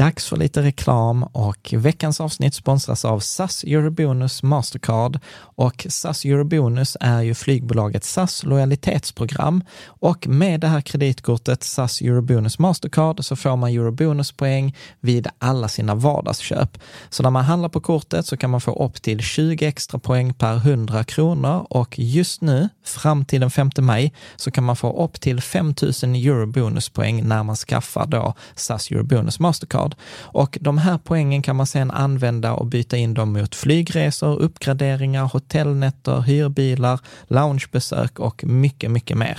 Dags för lite reklam och veckans avsnitt sponsras av SAS Eurobonus Mastercard och SAS Eurobonus är ju flygbolaget SAS lojalitetsprogram och med det här kreditkortet SAS Eurobonus Mastercard så får man Eurobonuspoäng vid alla sina vardagsköp. Så när man handlar på kortet så kan man få upp till 20 extra poäng per 100 kronor och just nu fram till den 5 maj så kan man få upp till 5000 Eurobonuspoäng när man skaffar då SAS Eurobonus Mastercard. Och de här poängen kan man sedan använda och byta in dem mot flygresor, uppgraderingar, hotellnätter, hyrbilar, loungebesök och mycket, mycket mer.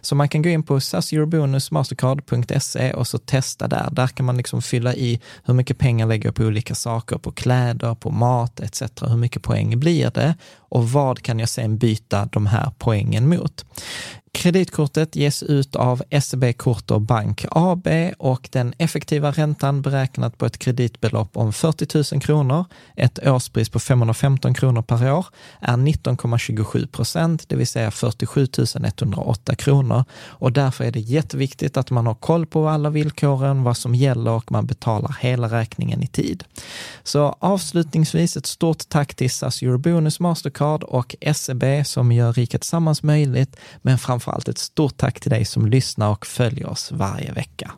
Så man kan gå in på saseurbonusmastercard.se och så testa där. Där kan man liksom fylla i hur mycket pengar lägger jag på olika saker, på kläder, på mat etc. Hur mycket poäng blir det? Och vad kan jag sen byta de här poängen mot? Kreditkortet ges ut av SEB Kort och Bank AB och den effektiva räntan beräknat på ett kreditbelopp om 40 000 kronor, ett årspris på 515 kronor per år, är 19,27 procent, det vill säga 47 108 kronor. Och därför är det jätteviktigt att man har koll på alla villkoren, vad som gäller och man betalar hela räkningen i tid. Så avslutningsvis ett stort tack till SAS Eurobonus Mastercard och SEB som gör Riket Tillsammans möjligt, men framför framförallt ett stort tack till dig som lyssnar och följer oss varje vecka.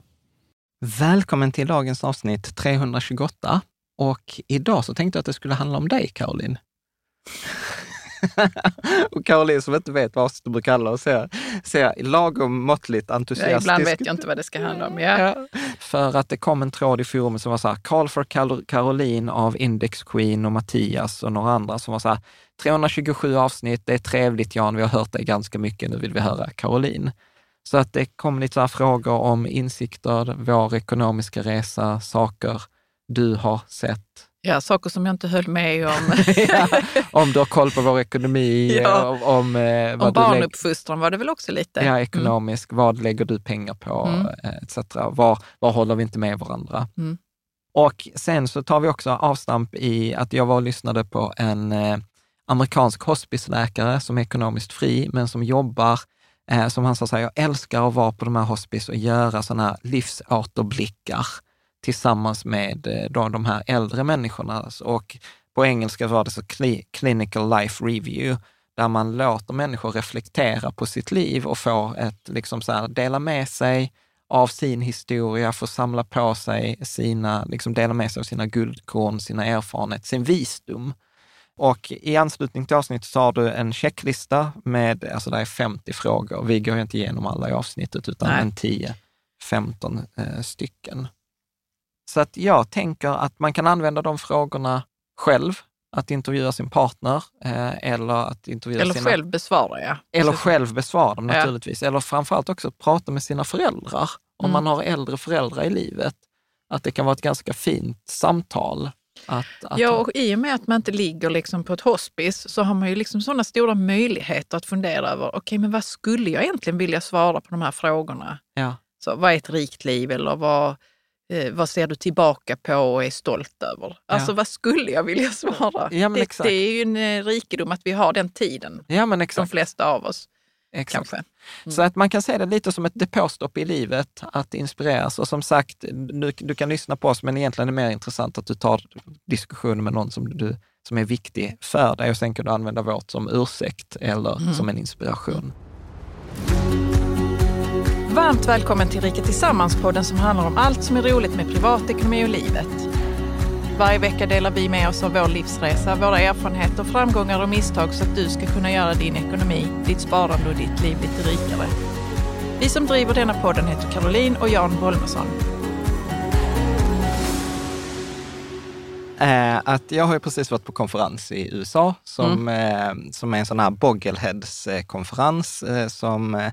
Välkommen till dagens avsnitt 328. Och idag så tänkte jag att det skulle handla om dig, Caroline. och Caroline som inte vet vad du brukar kalla och ser, ser lagom måttligt entusiastisk ja, Ibland vet jag inte vad det ska handla om. Ja. ja. för att det kom en tråd i forumet som var så här, Call for Caroline av Index Queen och Mattias och några andra som var så här, 327 avsnitt, det är trevligt Jan, vi har hört dig ganska mycket, nu vill vi höra Caroline. Så att det kom lite så frågor om insikter, vår ekonomiska resa, saker du har sett. Ja, saker som jag inte höll med om. ja, om du har koll på vår ekonomi, ja. om, om, eh, om barnuppfostran var det väl också lite? Ja, ekonomisk. Mm. Vad lägger du pengar på? Mm. Eh, etc. Var, var håller vi inte med varandra? Mm. Och sen så tar vi också avstamp i att jag var och lyssnade på en eh, amerikansk hospiceläkare som är ekonomiskt fri, men som jobbar, eh, som han sa, så här, jag älskar att vara på de här hospice och göra sådana här livsåterblickar tillsammans med eh, då, de här äldre människorna. Och på engelska var det så clinical life review, där man låter människor reflektera på sitt liv och få ett, liksom så här, dela med sig av sin historia, få samla på sig sina, liksom dela med sig av sina guldkorn, sina erfarenheter, sin visdom. Och i anslutning till avsnittet så har du en checklista med, alltså det är 50 frågor. Vi går inte igenom alla i avsnittet, utan Nej. en 10-15 eh, stycken. Så att jag tänker att man kan använda de frågorna själv, att intervjua sin partner eh, eller att intervjua Eller sina... själv besvara, ja. Eller själv besvara dem naturligtvis. Ja. Eller framförallt också prata med sina föräldrar. Om mm. man har äldre föräldrar i livet, att det kan vara ett ganska fint samtal att, att... Ja, och i och med att man inte ligger liksom på ett hospice så har man ju liksom sådana stora möjligheter att fundera över, okej, okay, men vad skulle jag egentligen vilja svara på de här frågorna? Ja. Så, vad är ett rikt liv eller vad, vad ser du tillbaka på och är stolt över? Alltså vad skulle jag vilja svara? Ja, det, det är ju en eh, rikedom att vi har den tiden, Ja, men de exakt. flesta av oss exakt. kanske. Så att man kan se det lite som ett depåstopp i livet, att inspireras. Och som sagt, du, du kan lyssna på oss, men egentligen är det mer intressant att du tar diskussionen med någon som, du, som är viktig för dig och sen kan du använda vårt som ursäkt eller som en inspiration. Varmt välkommen till Rika Tillsammans-podden som handlar om allt som är roligt med privatekonomi och livet. Varje vecka delar vi med oss av vår livsresa, våra erfarenheter, framgångar och misstag så att du ska kunna göra din ekonomi, ditt sparande och ditt liv lite rikare. Vi som driver denna podden heter Caroline och Jan Bolmesson. Eh, att jag har precis varit på konferens i USA som, eh, som är en sån här Boggleheads-konferens eh, som eh,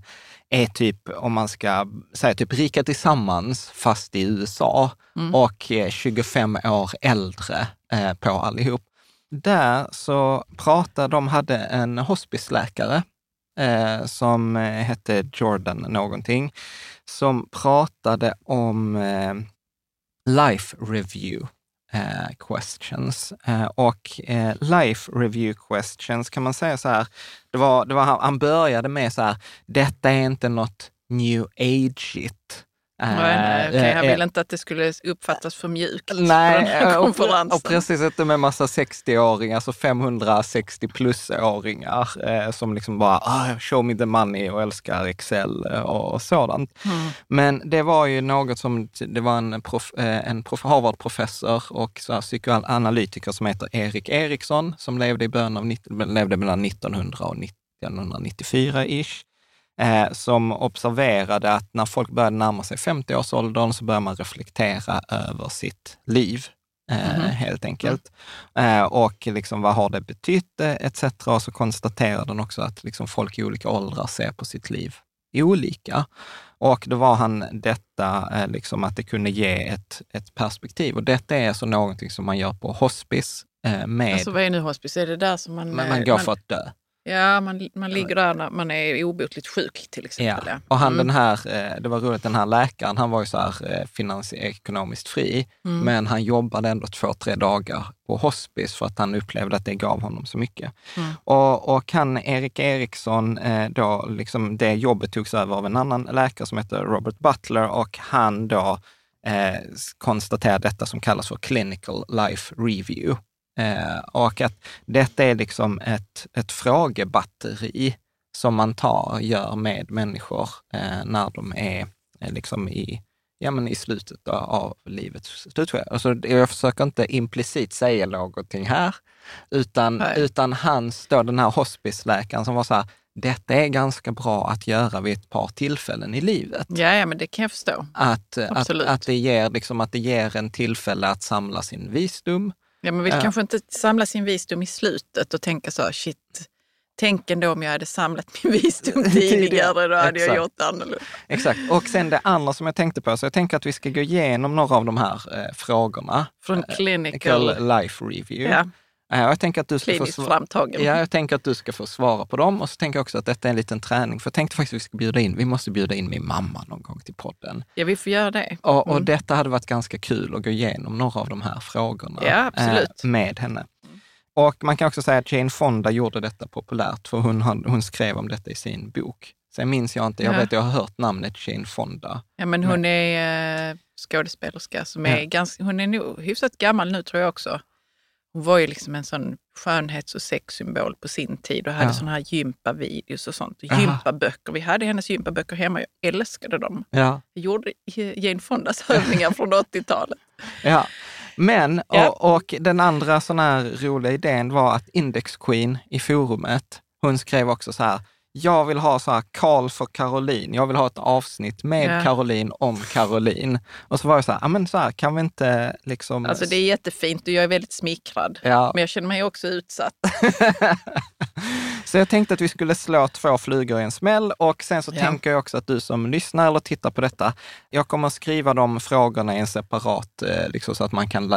är typ, om man ska säga typ Rika Tillsammans fast i USA och eh, 25 år äldre eh, på allihop. Där så pratade, de hade en hospiceläkare eh, som eh, hette Jordan någonting, som pratade om eh, life review eh, questions. Eh, och eh, life review questions kan man säga så här, det var, det var, han, började med så här, detta är inte något new age-igt. Eh, Nej, nej, okej, han eh, ville inte att det skulle uppfattas för mjukt Nej, här och, konferensen. och precis inte med massa 60-åringar, alltså 560 plus-åringar eh, som liksom bara ah, show me the money och älskar Excel eh, och, och sådant. Mm. Men det var ju något som, det var en, prof, eh, en prof, Harvard-professor och så här, psykoanalytiker som heter Erik Eriksson som levde i början av, 90 levde mellan 1900 och 1994-ish eh, som observerade att när folk började närma sig 50-årsåldern så börjar man reflektera över sitt liv. Eh, Mhm. helt enkelt. Eh, och liksom, vad har det betytt eh, etc. Och så konstaterade den också att liksom, folk i olika åldrar ser på sitt liv olika. Och då var han detta, eh, liksom, att det kunde ge ett, ett perspektiv. Och detta är alltså någonting som man gör på hospice eh, med, Alltså vad är nu hospice? Är det där som man... man, man går för att dö. Ja, man, man ligger där när man är obotligt sjuk till exempel. Ja. Och han Mm. den här, eh, det var roligt, den här läkaren, han var ju så här eh, ekonomiskt fri, Mm. men han jobbade ändå två, tre dagar på hospice för att han upplevde att det gav honom så mycket. Mm. Och, och han, Erik Eriksson, eh, då, liksom det jobbet togs över av en annan läkare som heter Robert Butler och han då eh, konstaterade detta som kallas för clinical life review. Eh, och att detta är liksom ett, ett frågebatteri som man tar, gör med människor eh, när de är eh, liksom i, ja, men i slutet av, av livets slutskede. Alltså, jag försöker inte implicit säga någonting här, utan, Nej. utan hans, då, den här hospiceläkaren som var så här, detta är ganska bra att göra vid ett par tillfällen i livet. Ja, ja, men det kan jag förstå. Att, att, att, det ger, liksom, att det ger en tillfälle att samla sin visdom. Ja, man vill Ja. kanske inte samla sin visdom i slutet och tänka så, shit, tänk ändå om jag hade samlat min visdom tidigare, då hade jag gjort annorlunda. Exakt. Och sen det andra som jag tänkte på, så jag tänker att vi ska gå igenom några av de här eh, frågorna. Från Eh, clinical, Life Review. ja, jag tänker att du ska få kliniskt sva- framtagen. Ja, jag tänker att du ska få svara på dem och så tänker jag också att detta är en liten träning. För jag tänkte faktiskt att vi ska bjuda in, vi måste bjuda in min mamma någon gång till podden. Ja, vi får göra det. Och, och Mm. detta hade varit ganska kul att gå igenom några av de här frågorna Ja, eh, med henne. Och man kan också säga att Jane Fonda gjorde detta populärt, för hon, hon skrev om detta i sin bok. Sen minns jag inte, jag Ja. vet jag har hört namnet Jane Fonda. Ja, men hon är eh, skådespelerska som är Ja. ganska, hon är nog hyfsat gammal nu tror jag också. Hon var ju liksom en sån skönhets och sexsymbol på sin tid och hade Ja. såna här gympavideos och sånt. Gympaböcker. Vi hade hennes gympaböcker hemma. Jag älskade dem. Ja, Jag gjorde Jane Fondas övningar från 80-talet. ja. Men, Ja. och, och den andra sån här roliga idén var att Index Queen i forumet, hon skrev också så här, jag vill ha så här Karl för Caroline. Jag vill ha ett avsnitt med Ja. Caroline om Caroline. Och så var jag så här, ja men så här, kan vi inte liksom... Alltså det är jättefint och jag är väldigt smickrad. Ja, Men jag känner mig också utsatt. så jag tänkte att vi skulle slå två flugor i en smäll och sen så Ja. tänker jag också att du som lyssnar eller tittar på detta, jag kommer att skriva de frågorna i en separat, eh, liksom, så att man kan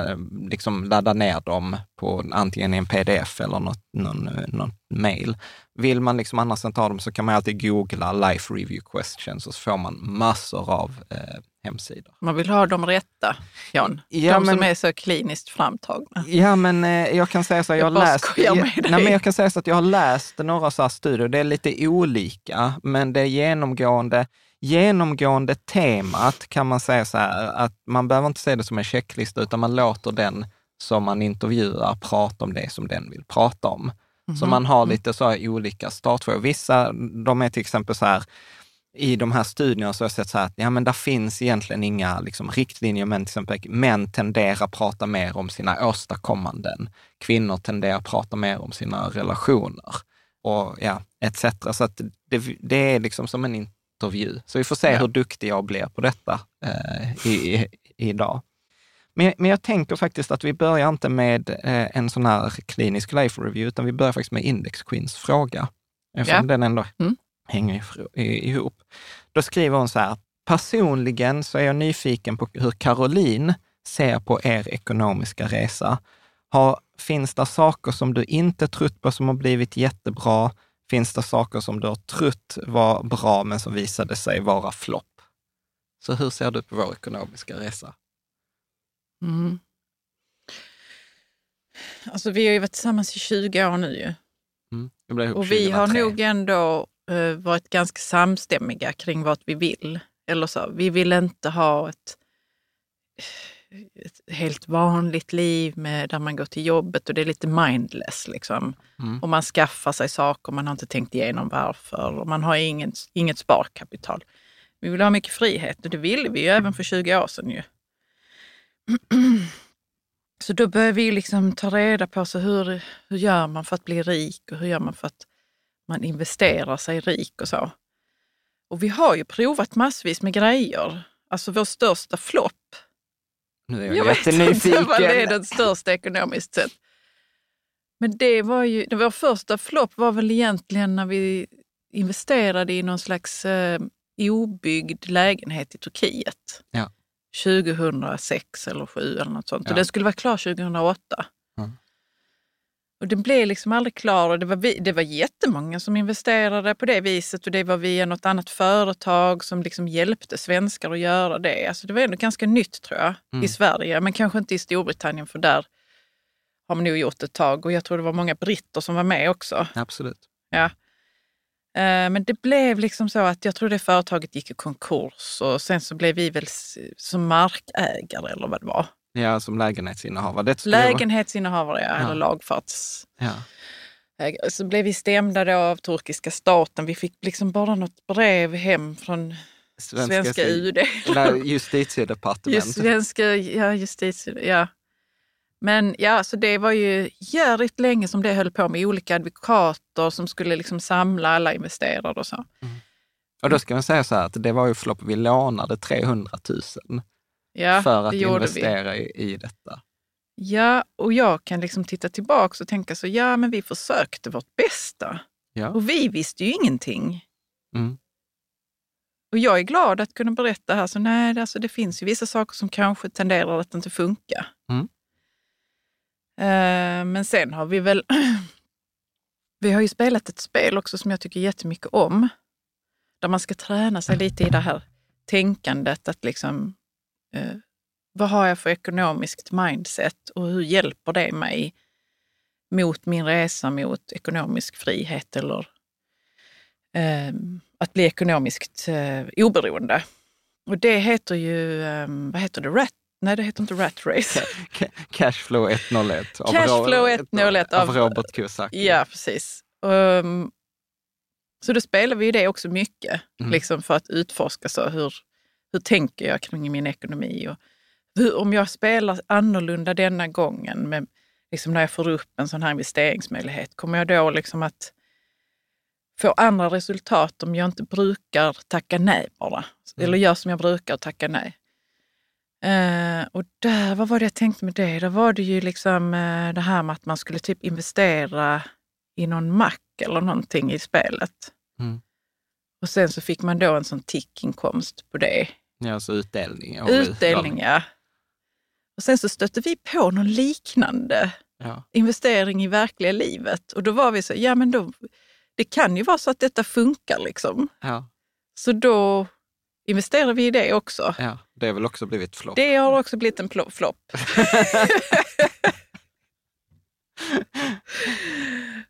liksom ladda ner dem på antingen i en pdf eller något, någon, någon mail. Vill man liksom annars inte ha dem så kan man alltid googla life review questions och så får man massor av eh, hemsidor. Man vill ha de rätta, Jan. Ja, de men, som är så kliniskt framtagna. Ja, men eh, jag kan säga så att jag, jag har läst... Jag, nej, men jag kan säga så att jag har läst några så här studier. Det är lite olika, men det är genomgående genomgående temat kan man säga så här, att man behöver inte se det som en checklista, utan man låter den som man intervjuar prata om det som den vill prata om. Mm. Så mhm. man har mm. lite så olika startfrågor. Vissa, de är till exempel så här, i de här studierna så har jag sett så här att ja, men där finns egentligen inga liksom, riktlinjer, men till exempel män tenderar att prata mer om sina åstadkommanden. Kvinnor tenderar att prata mer om sina relationer och ja, etc. Så att det, det är liksom som en intervju. Så vi får se ja. hur duktig jag blir på detta eh, i, i, idag. Men, men jag tänker faktiskt att vi börjar inte med eh, en sån här klinisk life review, utan vi börjar faktiskt med Index Queens fråga, eftersom ja. den ändå mm. hänger ihop. Då skriver hon så här, personligen så är jag nyfiken på hur Caroline ser på er ekonomiska resa. Har, finns det saker som du inte trott på som har blivit jättebra? Finns det saker som du har trott var bra men som visade sig vara flopp? Så hur ser du på vår ekonomiska resa? Mm. Alltså vi har ju varit tillsammans i 20 år nu ju. Mm. Och vi har nog ändå uh, varit ganska samstämmiga kring vad vi vill. Eller så, vi vill inte ha ett, ett helt vanligt liv med, där man går till jobbet och det är lite mindless. Liksom. Mm. Och man skaffar sig saker, man har inte tänkt igenom varför och man har inget, inget sparkapital. Vi vill ha mycket frihet och det ville vi ju även för 20 år sedan. Ju. Så då börjar vi liksom ta reda på så hur, hur gör man för att bli rik och hur gör man för att man investerar sig rik och så. Och vi har ju provat massvis med grejer. Alltså vår största flopp. Nu är jag, jag vet inte vad det är den största ekonomiskt sett. Men det var ju, vår första flopp var väl egentligen när vi investerade i någon slags eh, obyggd lägenhet i Turkiet. Ja. 2006 eller 2007 eller något sånt. Ja. Och den skulle vara klar 2008. Mm. Och den blev liksom aldrig klar och det var, vi, det var jättemånga som investerade på det viset och det var via något annat företag som liksom hjälpte svenskar att göra det. Alltså det var ändå ganska nytt tror jag mm. i Sverige, men kanske inte i Storbritannien för där har man nog gjort ett tag och jag tror det var många britter som var med också. Absolut. Ja. Eh, men det blev liksom så att jag tror det företaget gick i konkurs och sen så blev vi väl som markägare eller vad det var. Ja, som lägenhetsinnehavare. lägenhetsinnehavare, ja, ja. eller lagfarts... Ja. Så blev vi stämda då av turkiska staten. Vi fick liksom bara något brev hem från svenska, svenska UD. justitiedepartementet. Just, svenska, ja, justitie, ja. Men ja, så det var ju jävligt länge som det höll på med olika advokater som skulle liksom samla alla investerare och så. Mm. Och då ska man säga så här att det var ju förlopp, vi lånade 300 000 ja, för att investera i, i detta. Ja, och jag kan liksom titta tillbaka och tänka så, ja men vi försökte vårt bästa. Ja. Och vi visste ju ingenting. Mm. Och jag är glad att kunna berätta här, så nej, alltså det finns ju vissa saker som kanske tenderar att inte funka. Eh, men sen har vi väl... vi har ju spelat ett spel också som jag tycker jättemycket om. Där man ska träna sig lite i det här tänkandet att liksom, eh, vad har jag för ekonomiskt mindset och hur hjälper det mig mot min resa mot ekonomisk frihet eller eh, att bli ekonomiskt eh, oberoende. Och det heter ju, eh, vad heter det, Rat Nej, det heter inte Rat Race. Cashflow 101. Cashflow 101 av, av Robert Kiyosaki. Ja, precis. Um, så då spelar vi det också mycket, mm. liksom för att utforska så hur, hur tänker jag kring min ekonomi och hur, om jag spelar annorlunda denna gången, med, liksom när jag får upp en sån här investeringsmöjlighet, kommer jag då liksom att få andra resultat om jag inte brukar tacka nej bara? Mm. Eller gör som jag brukar och tacka nej. Eh, och där, vad var det jag tänkte med det? Då var det ju liksom eh, det här med att man skulle typ investera i någon mack eller någonting i spelet. Mm. Och sen så fick man då en sån tickinkomst på det. Ja, alltså utdelning. Utdelning, ja. Och sen så stötte vi på någon liknande Ja. Investering i verkliga livet. Och då var vi så, ja men då, det kan ju vara så att detta funkar liksom. Ja. Så då investerar vi i det också. ja. Det har väl också blivit flopp. Det har också blivit en flopp.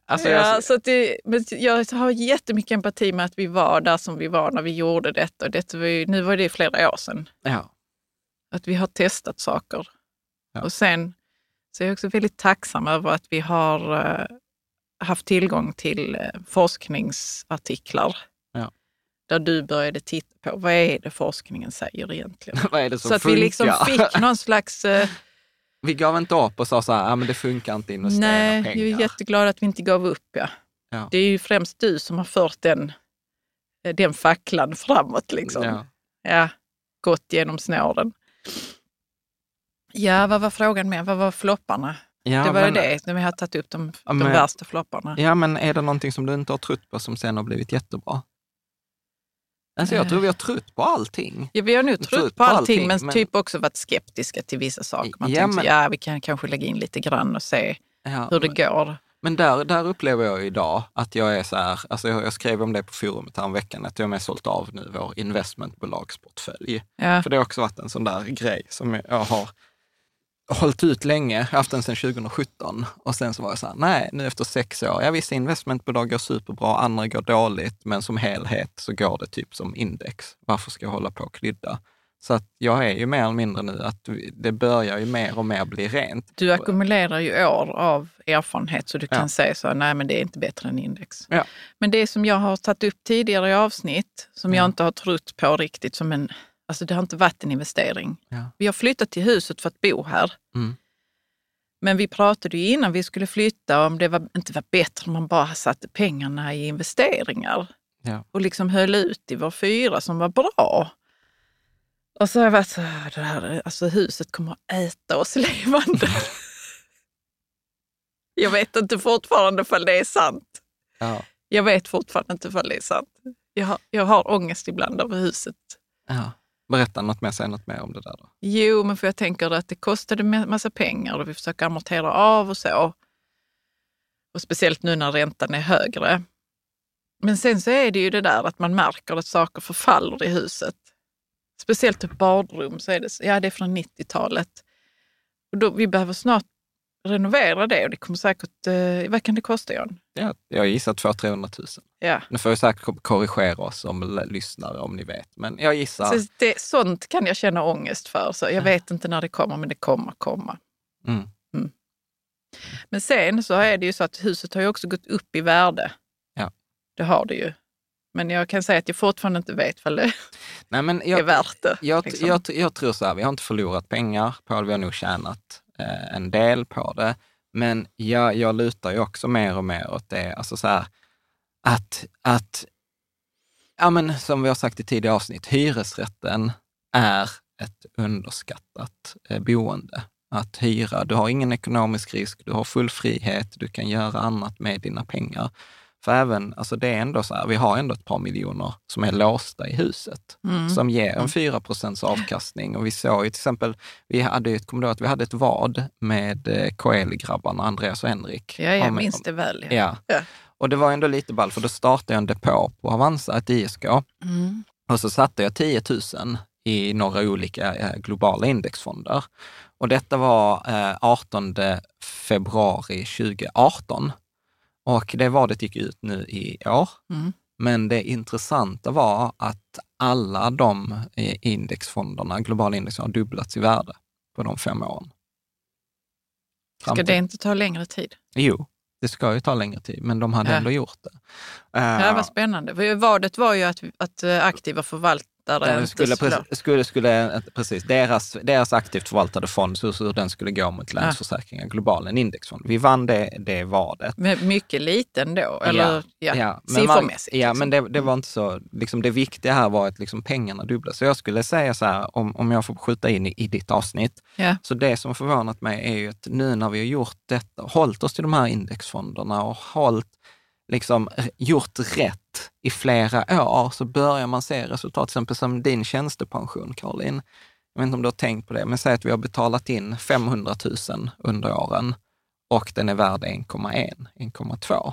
Alltså, ja, jag, så att det, men jag har jättemycket empati med att vi var där som vi var när vi gjorde detta. Detta var ju, nu var det flera år sedan. ja. Att vi har testat saker. Ja. Och sen så är jag också väldigt tacksam över att vi har eh, haft tillgång till eh, forskningsartiklar. Där du började titta på vad är det forskningen säger egentligen. Vad är det som så att funkar? vi liksom fick någon slags... Eh, Vi gav inte upp och sa så här, ah, men det funkar inte att investera nej, pengar. jag är jätteglad att vi inte gav upp. Ja. Ja. Det är ju främst du som har fört den, eh, den facklan framåt. Liksom. Ja. Ja, gått genom snåren. Ja, vad var frågan med? Vad var flopparna? Ja, det var men, det, när vi har tagit upp de, de men- värsta flopparna. Ja, men är det någonting som du inte har trott på som sen har blivit jättebra? Alltså jag Eh. tror vi har trott på allting. Ja, vi har nu trott trott på allting, allting, men, men- typ också varit skeptiska till vissa saker. Man Ja, tänkte, men- ja, vi kan kanske lägga in lite grann och se Ja, hur det går. Men där, där upplever jag idag att jag är så här, alltså jag, jag skrev om det på forumet häromveckan, att jag har sålt av nu vår investmentbolagsportfölj. Ja. För det har också varit en sån där grej som jag har hållit ut länge, haft den sedan 2017. Och sen så var jag så här, nej, nu efter sex år, ja vissa investmentbolag går superbra, andra går dåligt, men som helhet så går det typ som index. Varför ska jag hålla på och klydda? Så att jag är ju mer eller mindre nu att det börjar ju mer och mer bli rent. Du ackumulerar ju år av erfarenhet så du kan Ja. säga så, nej men det är inte bättre än index. Ja. Men det som jag har tagit upp tidigare i avsnitt, som Ja. jag inte har trott på riktigt som en, alltså det har inte varit en investering. Ja. Vi har flyttat till huset för att bo här. Mm. Men vi pratade ju innan vi skulle flytta om det var, inte var bättre om man bara satte pengarna i investeringar. Ja. Och liksom höll ut i vår fyra som var bra. Och så har jag varit så här, det här alltså huset kommer att äta oss levande. jag vet inte fortfarande ifall det är sant. Ja. Jag vet fortfarande inte ifall det är sant. Jag har, jag har ångest ibland över huset. Ja. Berätta något mer, säg något mer om det där då. Jo, men för jag tänker att det kostade en massa pengar och vi försöker amortera av och så. Och speciellt nu när räntan är högre. Men sen så är det ju det där att man märker att saker förfaller i huset. Speciellt ett badrum, så är det, ja, det är från 90-talet. Och då, vi behöver snart renovera det och det kommer säkert, eh, vad kan det kosta John? Ja, jag gissar 200-300 000. Ja. Nu får jag säkert korrigera oss som lyssnare om ni vet, men jag gissar. Så det, sånt kan jag känna ångest för. Så jag vet inte när det kommer, men det kommer komma. Mm. Men sen så är det ju så att huset har ju också gått upp i värde. Ja. Det har det ju. Men jag kan säga att jag fortfarande inte vet vad det Nej, men är jag, värt det. jag, liksom. jag, jag tror så här, vi har inte förlorat pengar på det, vi har nog tjänat eh, en del på det. Men jag, jag lutar ju också mer och mer åt det, alltså så här, att, att ja men som vi har sagt i tidigare avsnitt, hyresrätten är ett underskattat eh, boende. Att hyra, du har ingen ekonomisk risk, du har full frihet, du kan göra annat med dina pengar. För även, alltså det är ändå så här, vi har ändå ett par miljoner som är låsta i huset, Mm. som ger en 4 procents avkastning. Och vi såg ju till exempel, vi hade, ju kommer du att vi hade ett vad med eh, KL-grabbarna, Andreas och Henrik? Ja, jag minns det väl. Ja. Ja. Ja. Och det var ändå lite ball, för då startade jag en depå på Avanza, ett ISK. Mm. Och så satte jag 10 000 i några olika eh, globala indexfonder. Och detta var eh, 18 februari 2018. Och det vadet gick ut nu i år. Mm. Men det intressanta var att alla de eh, indexfonderna, globala indexfonder, har dubblats i värde på de fem åren. Fram Ska det inte ta längre tid? Jo, det ska ju ta längre tid, men de hade Ja. ändå gjort det. Ja, Eh, vad spännande. Vadet var ju att, att aktiva förvaltare Ja, inte skulle, precis, skulle, skulle, precis, deras, deras aktivt förvaltade fond, så hur den skulle gå mot Länsförsäkringar Global, en indexfond. Vi vann det, det vadet. Men mycket liten då, eller ja, Ja, men man- siffermässigt. Ja, liksom. men det, det var inte så, liksom det viktiga här var att liksom pengarna dubblas. Så jag skulle säga så här, om, om jag får skjuta in i, i ditt avsnitt, Ja. så det som förvånat mig är ju att nu när vi har gjort detta, hållit oss till de här indexfonderna och hållit, liksom gjort rätt i flera år, så börjar man se resultat, till exempel som din tjänstepension, Caroline. Jag vet inte om du har tänkt på det, men säg att vi har betalat in 500 000 under åren och den är värd 1,1, 1,2.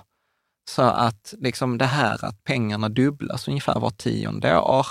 Så att liksom det här att pengarna dubblas ungefär var tionde år,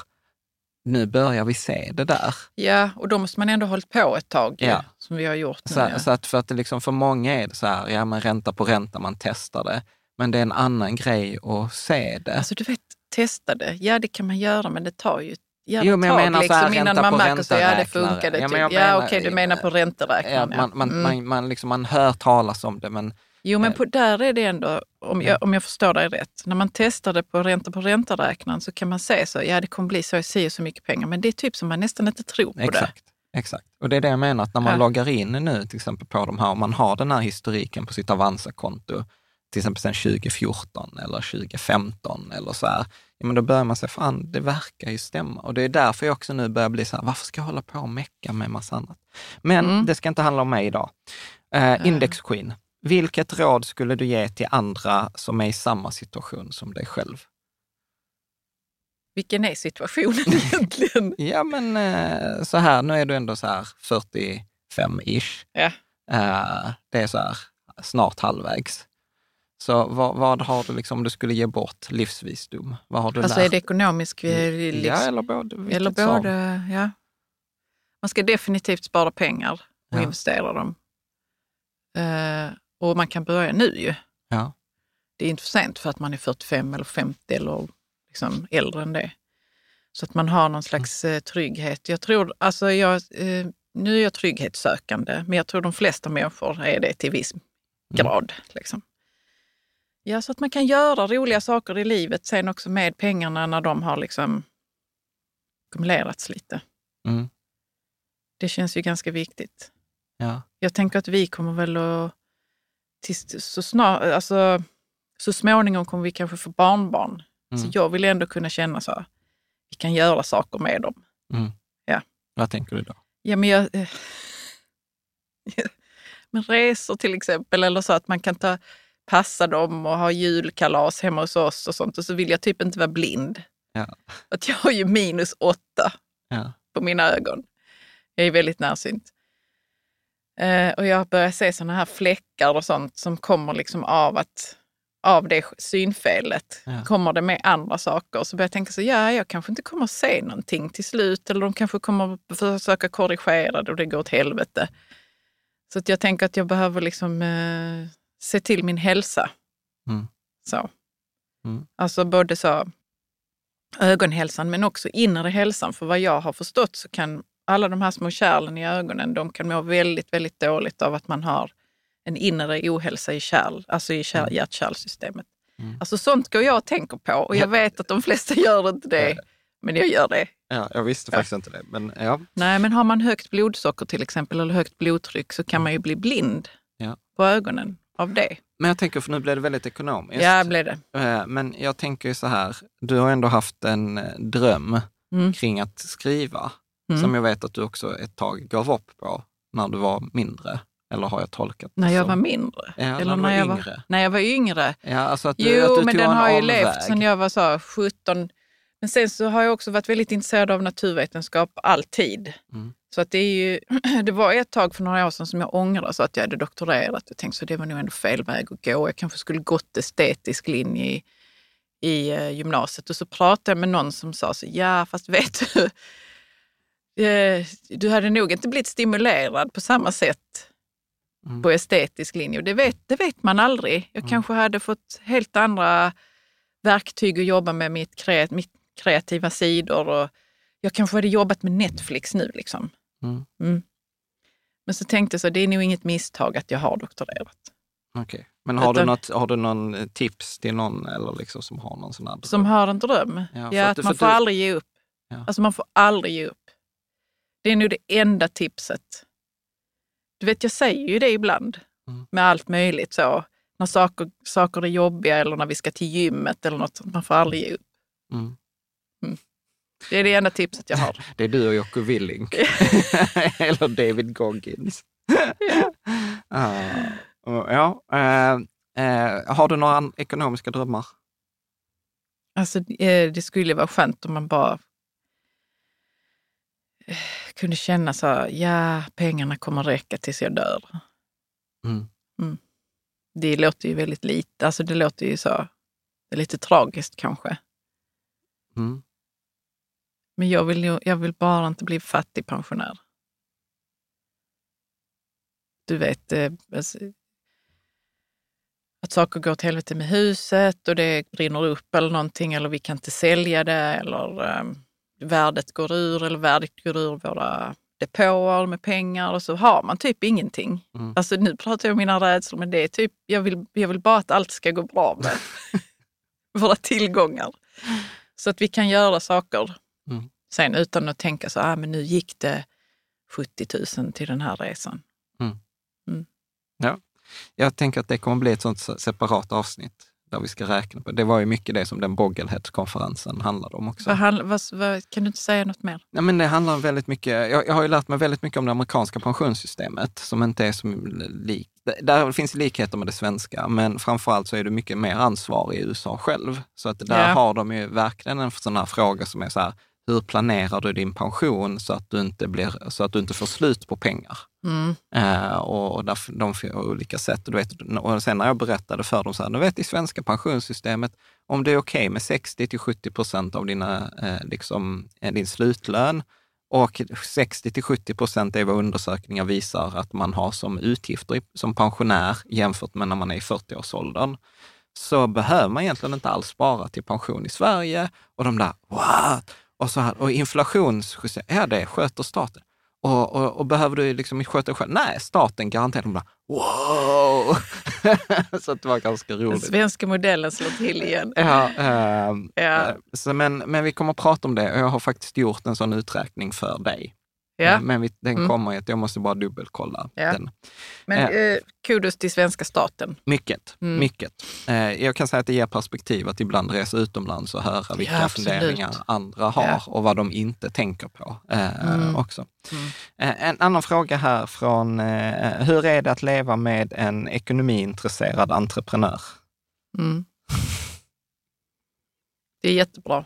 nu börjar vi se det där. Ja, och då måste man ändå ha hållit på ett tag, ja. som vi har gjort nu. Så, så, att för, att det liksom, för många är det så här, ja men ränta på ränta, man testar det. Men det är en annan grej att se det. Alltså du vet, testa det, ja det kan man göra, men det tar ju jo, men jag tag menar liksom, så här, innan man märker så, ja det funkade. Ja, typ. ja okej, okay, du menar på ränteräknaren. Ja, man, man, mm. man, man, liksom, man hör talas om det, men Jo, men på, där är det ändå, om jag, om jag förstår dig rätt, när man testar det på ränta på ränta-räknaren så kan man säga så, ja det kommer bli så, jag säger så mycket pengar, men det är typ som man nästan inte tror på Exakt. det. Exakt, och det är det jag menar, att när man ja. loggar in nu till exempel på de här, om man har den här historiken på sitt Avanza-konto, till exempel sedan 2014 eller 2015 eller så här, ja men då börjar man säga, fan det verkar ju stämma. Och det är därför jag också nu börjar bli så här, varför ska jag hålla på och mecka med massa annat? Men mm. det ska inte handla om mig idag. Eh, Index Queen, vilket råd skulle du ge till andra som är i samma situation som dig själv? Vilken är situationen egentligen? ja, men eh, så här, nu är du ändå så här 45-ish. Ja. Eh, det är så här snart halvvägs. Så vad, vad, har du, liksom, om du skulle ge bort livsvisdom? Vad har du alltså lärt? är det ekonomisk mm, livs... Ja, eller både. Eller både ja. Man ska definitivt spara pengar och ja. investera dem. Uh, och man kan börja nu ju. Ja. Det är inte för sent för att man är 45 eller 50 eller liksom äldre än det. Så att man har någon slags mm. trygghet. Jag tror, alltså jag, eh, nu är jag trygghetssökande, men jag tror de flesta människor är det till viss mm. grad. Mm. Liksom. Ja, så att man kan göra roliga saker i livet sen också med pengarna när de har liksom ackumulerats lite. Mm. Det känns ju ganska viktigt. Ja. Jag tänker att vi kommer väl att till, så, snar, alltså, så småningom kommer vi kanske få barnbarn. Mm. Så jag vill ändå kunna känna så, vi kan göra saker med dem. Mm. Ja. Vad tänker du då? Ja, men jag... Men resor till exempel, eller så att man kan ta, passa dem och ha julkalas hemma hos oss och sånt. Och så vill jag typ inte vara blind. Ja. Att jag har ju minus åtta ja. på mina ögon. Jag är väldigt närsynt. Eh, och jag börjar se sådana här fläckar och sånt som kommer liksom av att av det synfelet. Ja. Kommer det med andra saker så börjar jag tänka så ja, jag kanske inte kommer att se någonting till slut eller de kanske kommer att försöka korrigera det och det går åt helvete. Så att jag tänker att jag behöver liksom eh, se till min hälsa. Mm. Så. Mm. Alltså både så ögonhälsan men också inre hälsan. För vad jag har förstått så kan alla de här små kärlen i ögonen, de kan må väldigt, väldigt dåligt av att man har en inre ohälsa i kärl, alltså i kärl, mm. hjärt-kärlsystemet. Mm. Alltså sånt går jag och tänker på och jag vet att de flesta gör inte det. Men jag gör det. Ja, jag visste faktiskt inte det. Men, ja. Nej, men har man högt blodsocker till exempel eller högt blodtryck så kan man ju bli blind ja. på ögonen av det. Men jag tänker, för nu blev det väldigt ekonomiskt. Ja, blev det. Eh, men jag tänker så här, du har ändå haft en eh, dröm mm. kring att skriva mm. som jag vet att du också ett tag gav upp på när du var mindre. Eller har jag tolkat det När jag som... var mindre? Ja, Eller när, när jag yngre? Var... När jag var yngre? Ja, alltså att du, jo, att du men den har ju levt sedan jag var så 17. Men sen så har jag också varit väldigt intresserad av naturvetenskap alltid. Mm. Så att det, är ju, det var ett tag för några år sedan som jag ångrade så att jag hade doktorerat. Jag tänkte så det var nog ändå fel väg att gå. Jag kanske skulle gått estetisk linje i, i uh, gymnasiet. Och så pratade jag med någon som sa så, ja fast vet du, Eh, du hade nog inte blivit stimulerad på samma sätt mm. på estetisk linje. Och det vet, det vet man aldrig. Jag mm. kanske hade fått helt andra verktyg att jobba med mitt, kreat, mitt kreativa sidor. Och jag kanske hade jobbat med Netflix nu. Liksom. Mm. mm. Men så tänkte jag så, det är nog inget misstag att jag har doktorerat. Okay. men har, Utan, du något, har du någon eh, tips till någon eller liksom som har någon sån här dröm? Som har en dröm? Ja, ja att, att man får du... aldrig ge upp. Ja. Alltså man får aldrig ge upp. Det är nog det enda tipset. Du vet, jag säger ju det ibland mm. med allt möjligt. så. När saker, saker är jobbiga eller när vi ska till gymmet eller något sånt. Man får aldrig ge upp. Mm. Mm. Det är det enda tipset jag har. Det är du och Jocke Willink. eller David Goggins. ja. Uh, ja. Uh, uh, har du några ekonomiska drömmar? Alltså, eh, det skulle vara skönt om man bara kunde känna så ja, pengarna kommer räcka tills jag dör. Mm. Mm. det låter ju väldigt lite, alltså det låter ju så, det är lite tragiskt kanske. Mm. Men jag vill, ju, jag vill bara inte bli fattigpensionär. Du vet, eh, alltså, att saker går åt helvete med huset och det brinner upp eller någonting eller vi kan inte sälja det eller um, värdet går ur eller värdet går ur våra depåer med pengar och så har man typ ingenting. Mm. Alltså nu pratar jag om mina rädslor men det är typ, jag vill, jag vill bara att allt ska gå bra med våra tillgångar. Så att vi kan göra saker mm. sen utan att tänka så, ah, men nu gick det 70 000 till den här resan. Mm. mm. Ja, jag tänker att det kommer bli ett sånt separat avsnitt där vi ska räkna på. Det var ju mycket det som den Boglehead-konferensen handlade om också. Vad, vad, vad, kan du inte säga något mer? Ja, men det handlar väldigt mycket, jag, jag, har ju lärt mig väldigt mycket om det amerikanska pensionssystemet som inte är så likt. Där finns likheter med det svenska, men framförallt så är du mycket mer ansvarig i USA själv. Så att där ja. har de ju verkligen en sån här fråga som är så här, hur planerar du din pension så att du inte, blir, så att du inte får slut på pengar? Mm. Eh, och, och där, de får olika sätt. Du vet, och sen när jag berättade för dem, så här, du vet i svenska pensionssystemet, om det är okej okay med 60 till 70 procent av dina, eh, liksom, eh, din slutlön och 60 till 70 procent är vad undersökningar visar att man har som utgifter som pensionär jämfört med när man är i 40-årsåldern så behöver man egentligen inte alls spara till pension i Sverige. Och de där, what? Och, så här, och inflationsjustering, ja det sköter staten. Och, och, och, behöver du liksom sköta själv? Nej, staten garanterar. De bara, wow! så det var ganska roligt. Den svenska modellen slår till igen. ja, äh, ja. Så, men, men vi kommer att prata om det och jag har faktiskt gjort en sån uträkning för dig. Ja. Men vi, den mm. kommer att jag måste bara dubbelkolla ja. den. Men eh, kudos till svenska staten. Mycket, mm. mycket. Eh, jag kan säga att det ger perspektiv att ibland resa utomlands och höra vilka ja, funderingar andra har ja. och vad de inte tänker på eh, mm. också. Mm. Eh, en annan fråga här från, eh, hur är det att leva med en ekonomiintresserad entreprenör? Mm. Det är jättebra.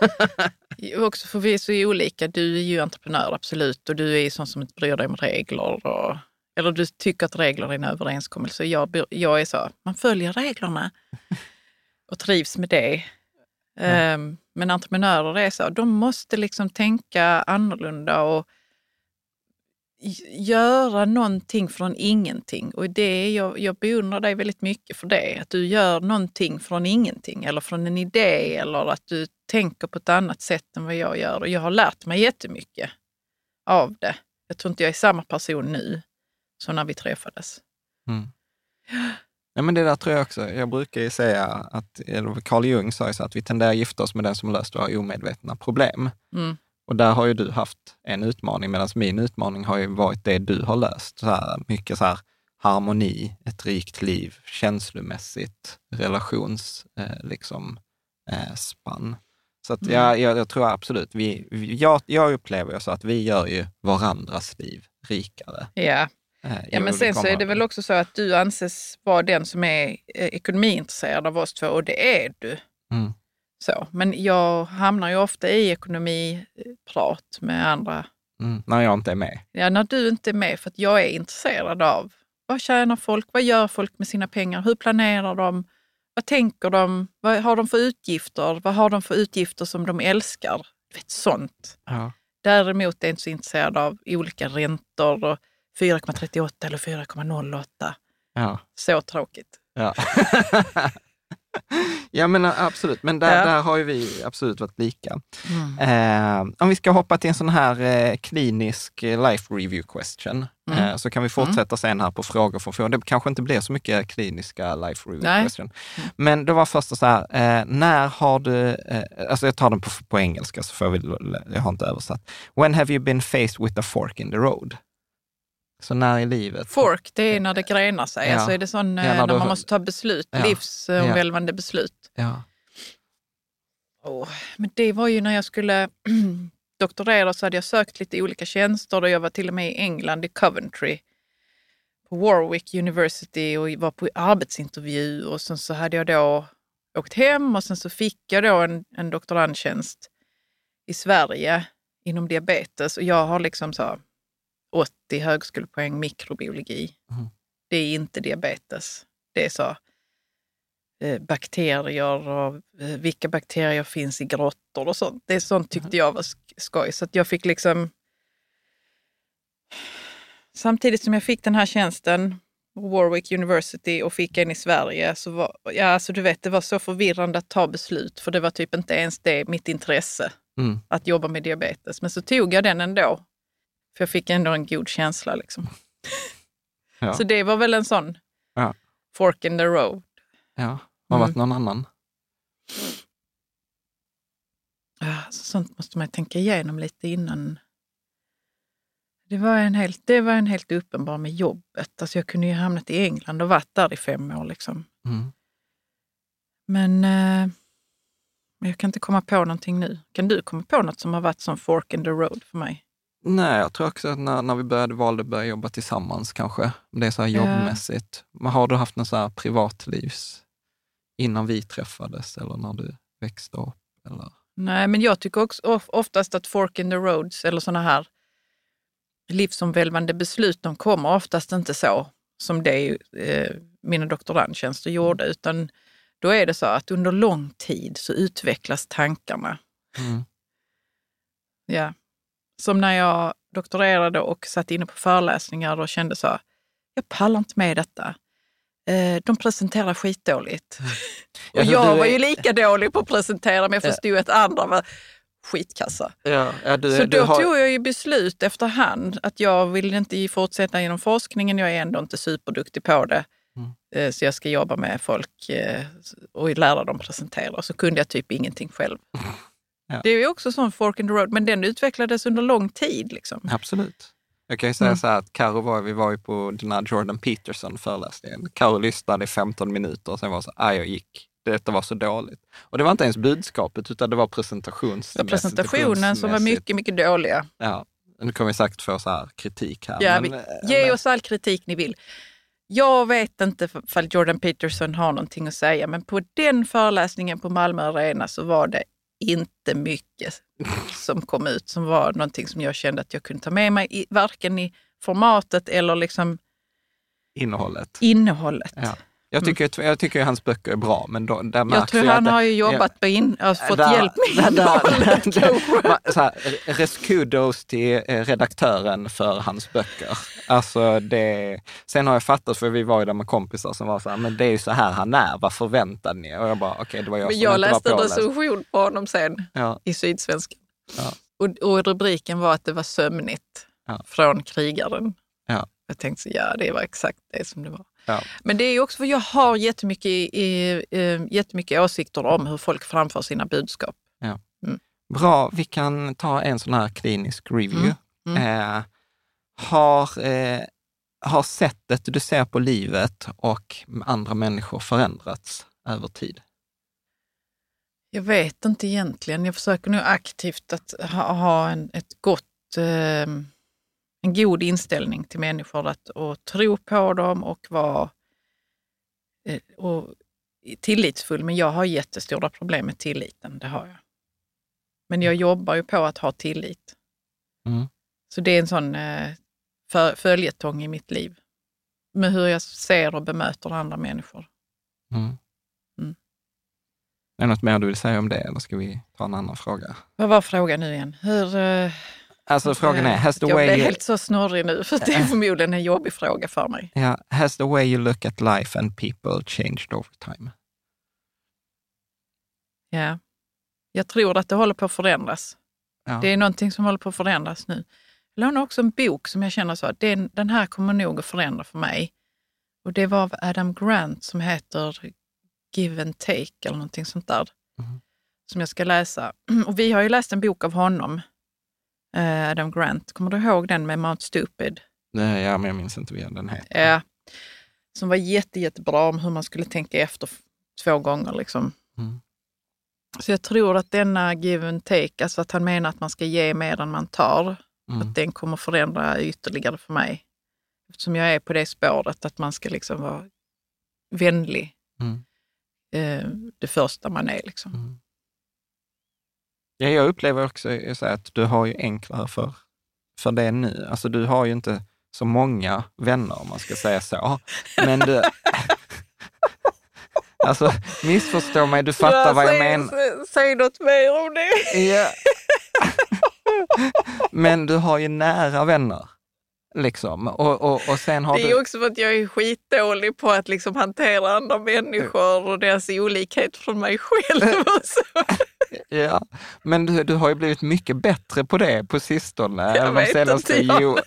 också för vi är så olika. Du är ju entreprenör, absolut, och du är sån som inte bryr dig om regler. Och, eller du tycker att regler är en överenskommelse. Jag, jag är så, man följer reglerna och trivs med det. Mm. Um, men entreprenörer är så, de måste liksom tänka annorlunda och göra någonting från ingenting. Och det, jag, jag beundrar dig väldigt mycket för det. Att du gör någonting från ingenting eller från en idé eller att du tänker på ett annat sätt än vad jag gör. Och jag har lärt mig jättemycket av det. Jag tror inte jag är samma person nu som när vi träffades. Mm. Ja, men det där tror jag också. Jag brukar ju säga att, Carl Jung sa ju så att vi tenderar att gifta oss med den som löst våra omedvetna problem. Mm. Och där har ju du haft en utmaning, medan min utmaning har ju varit det du har löst. Så här, mycket så här harmoni, ett rikt liv, känslomässigt, relations, eh, liksom, eh, spann. Så att, mm. ja, jag, jag, tror absolut, vi, jag, jag upplever så att vi gör ju varandras liv rikare. Ja, eh, ja men sen så är det väl också så att du anses vara den som är eh, ekonomiintresserad av oss två och det är du. Mm. Så. Men jag hamnar ju ofta i ekonomiprat med andra. Mm, när jag inte är med? Ja, när du inte är med. För att jag är intresserad av vad tjänar folk? Vad gör folk med sina pengar? Hur planerar de? Vad tänker de? Vad har de för utgifter? Vad har de för utgifter som de älskar? vet, sånt. Ja. Däremot är jag inte så intresserad av olika räntor och 4,38 eller 4,08. Ja. Så tråkigt. Ja. ja, men absolut. Men där, ja. där har ju vi absolut varit lika. Mm. Eh, om vi ska hoppa till en sån här eh, klinisk eh, life review question, mm. eh, så kan vi fortsätta mm. sen här på frågor från frågor. Det kanske inte blir så mycket kliniska life review Nej. question. Mm. Men det var första så här, eh, när har du, eh, alltså jag tar den på, på engelska så får vi, jag har inte översatt. When have you been faced with a fork in the road? Så när i livet? Fork, det är när det grenar sig. Ja. Alltså är det sån, ja, när, när man måste ta beslut, ja. livsomvälvande beslut. Ja. Oh, men det var ju när jag skulle doktorera så hade jag sökt lite olika tjänster och jag var till och med i England, i Coventry, på Warwick University och var på arbetsintervju och sen så hade jag då åkt hem och sen så fick jag då en, en doktorandtjänst i Sverige inom diabetes och jag har liksom så 80 högskolepoäng mikrobiologi. Mm. Det är inte diabetes. det är så eh, bakterier och eh, vilka bakterier finns i grottor och sånt. Det är sånt tyckte jag var skoj. Så att jag fick liksom... Samtidigt som jag fick den här tjänsten Warwick University och fick en i Sverige. Så var, ja, alltså du vet, det var så förvirrande att ta beslut för det var typ inte ens det mitt intresse mm. att jobba med diabetes. Men så tog jag den ändå. För jag fick ändå en god känsla. Liksom. Ja. Så det var väl en sån ja. fork in the road. Ja, har mm. varit någon annan? Ja, sånt måste man tänka igenom lite innan det var en helt, det var en helt uppenbar med jobbet. Alltså jag kunde ju hamnat i England och varit där i fem år. Liksom. Mm. Men eh, jag kan inte komma på någonting nu. Kan du komma på något som har varit som fork in the road för mig? Nej, jag tror också att när, när vi började, valde att börja jobba tillsammans kanske, det är så här jobbmässigt. Men har du haft något så här privatlivs innan vi träffades eller när du växte upp? Eller? Nej, men jag tycker också oftast att fork in the roads eller sådana här livsomvälvande beslut de kommer oftast inte så som det eh, mina doktorandtjänster gjorde, utan då är det så att under lång tid så utvecklas tankarna. Mm. Ja. Som när jag doktorerade och satt inne på föreläsningar och kände så, jag pallar inte med detta. Eh, de presenterar skitdåligt. Och jag var ju lika dålig på att presentera, men jag förstod att andra var skitkassa. Ja, ja, du, så då har... tog jag ju beslut efterhand att jag vill inte fortsätta inom forskningen. Jag är ändå inte superduktig på det. Mm. Eh, så jag ska jobba med folk eh, och lära dem presentera. Och så kunde jag typ ingenting själv. Ja. Det är ju också sån fork in the road, men den utvecklades under lång tid. Liksom. Absolut. Jag kan ju säga mm. så här att Karo var, vi var ju på den här Jordan Peterson föreläsningen. Karo lyssnade i 15 minuter och sen var så här, jag gick detta var så dåligt. Och det var inte ens budskapet, utan det var presentations var presentationen som var mycket, mycket dåliga. Ja, nu kommer vi säkert få så här kritik här. Ja, men, vi, ge men... oss all kritik ni vill. Jag vet inte ifall Jordan Peterson har någonting att säga, men på den föreläsningen på Malmö Arena så var det inte mycket som kom ut som var någonting som jag kände att jag kunde ta med mig, i, varken i formatet eller liksom innehållet. innehållet. Ja. Jag mm. tycker, jag tycker hans böcker är bra, men då, där Jag tror han har ju jobbat ja, in, alltså fått där, hjälp med innehållet. kudos till eh, redaktören för hans böcker. Alltså det, sen har jag fattat, för vi var ju där med kompisar som var så här, men det är ju så här han är, vad förväntade ni? Och jag bara, okej, okay, det var jag men som Jag läste en recension på honom sen ja. i Sydsvenskan. Ja. Och, och rubriken var att det var sömnigt ja. från krigaren. Ja. Jag tänkte så, ja, det var exakt det som det var. Ja. Men det är också för jag har jättemycket, i, jättemycket åsikter om hur folk framför sina budskap. Ja. Mm. Bra, vi kan ta en sån här klinisk review. Mm. Mm. Eh, har, eh, har sättet du ser på livet och andra människor förändrats över tid? Jag vet inte egentligen. Jag försöker nu aktivt att ha, ha en, ett gott eh, en god inställning till människor att, och tro på dem och vara eh, och tillitsfull. Men jag har jättestora problem med tilliten, det har jag. Men jag jobbar ju på att ha tillit. Mm. Så det är en sån eh, följetong i mitt liv. Med hur jag ser och bemöter andra människor. Mm. Mm. Är det något mer du vill säga om det eller ska vi ta en annan fråga? Vad var frågan nu igen? Hur, eh, Alltså frågan är, has the jag way... Jag blir helt så snurrig nu, för det är förmodligen en jobbig fråga för mig. Ja, has the way you look at life and people changed over time? Ja, jag tror att det håller på att förändras. Ja. Det är någonting som håller på att förändras nu. Jag lånade också en bok som jag känner så, att den, den här kommer nog att förändra för mig. Och det var av Adam Grant som heter Give and Take eller någonting sånt där. Mm. Som jag ska läsa. Och vi har ju läst en bok av honom Eh, Adam Grant. Kommer du ihåg den med Mount Stupid? Nej, ja, men jag minns inte vad den heter. Ja, som var jätte, jättebra om hur man skulle tänka efter två gånger. Liksom. Mm. Så jag tror att denna give and take, alltså att han menar att man ska ge mer än man tar, mm. att den kommer förändra ytterligare för mig. Eftersom jag är på det spåret att man ska liksom vara vänlig mm. eh, det första man är. Liksom. Ja, jag upplever också så att du har ju enklare för, för det nu. Alltså du har ju inte så många vänner om man ska säga så. Men du, Alltså missförstå mig, du fattar ja, vad jag säg, menar. Säg något mer om det. Ja. Men du har ju nära vänner. Liksom. Och, och, och sen har det är du... också för att jag är skitdålig på att liksom hantera andra människor och deras olikhet från mig själv. Och så. Ja, men du, du har ju blivit mycket bättre på det på sistone. Jag vet senaste, inte, jag.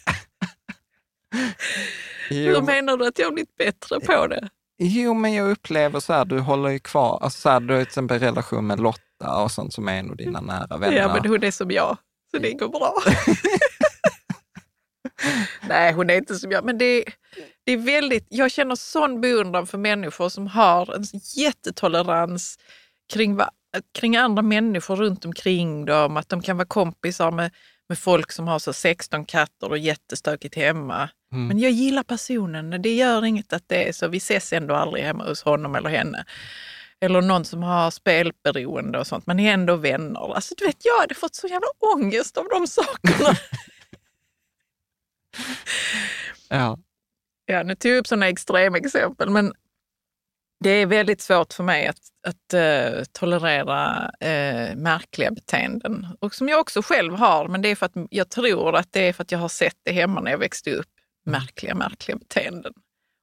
jo, Hur menar du att jag har blivit bättre på det? jo, men jag upplever så här, du håller ju kvar, alltså så här, du har till exempel relation med Lotta och sånt som är en av dina nära vänner. Ja, men hon är som jag, så det går bra. Nej, hon är inte som jag. Men det, det är väldigt, jag känner sån beundran för människor som har en jättetolerans kring, va, kring andra människor runt omkring dem. Att de kan vara kompisar med, med folk som har så 16 katter och jättestökigt hemma. Mm. Men jag gillar personen. Det gör inget att det är så. Vi ses ändå aldrig hemma hos honom eller henne. Eller någon som har spelberoende och sånt. Man är ändå vänner. Alltså, du vet, jag hade fått så jävla ångest av de sakerna. Ja. Ja, nu tog jag upp sådana extremexempel, men det är väldigt svårt för mig att, att eh, tolerera eh, märkliga beteenden. Och som jag också själv har, men det är för att jag tror att det är för att jag har sett det hemma när jag växte upp. Märkliga, märkliga beteenden.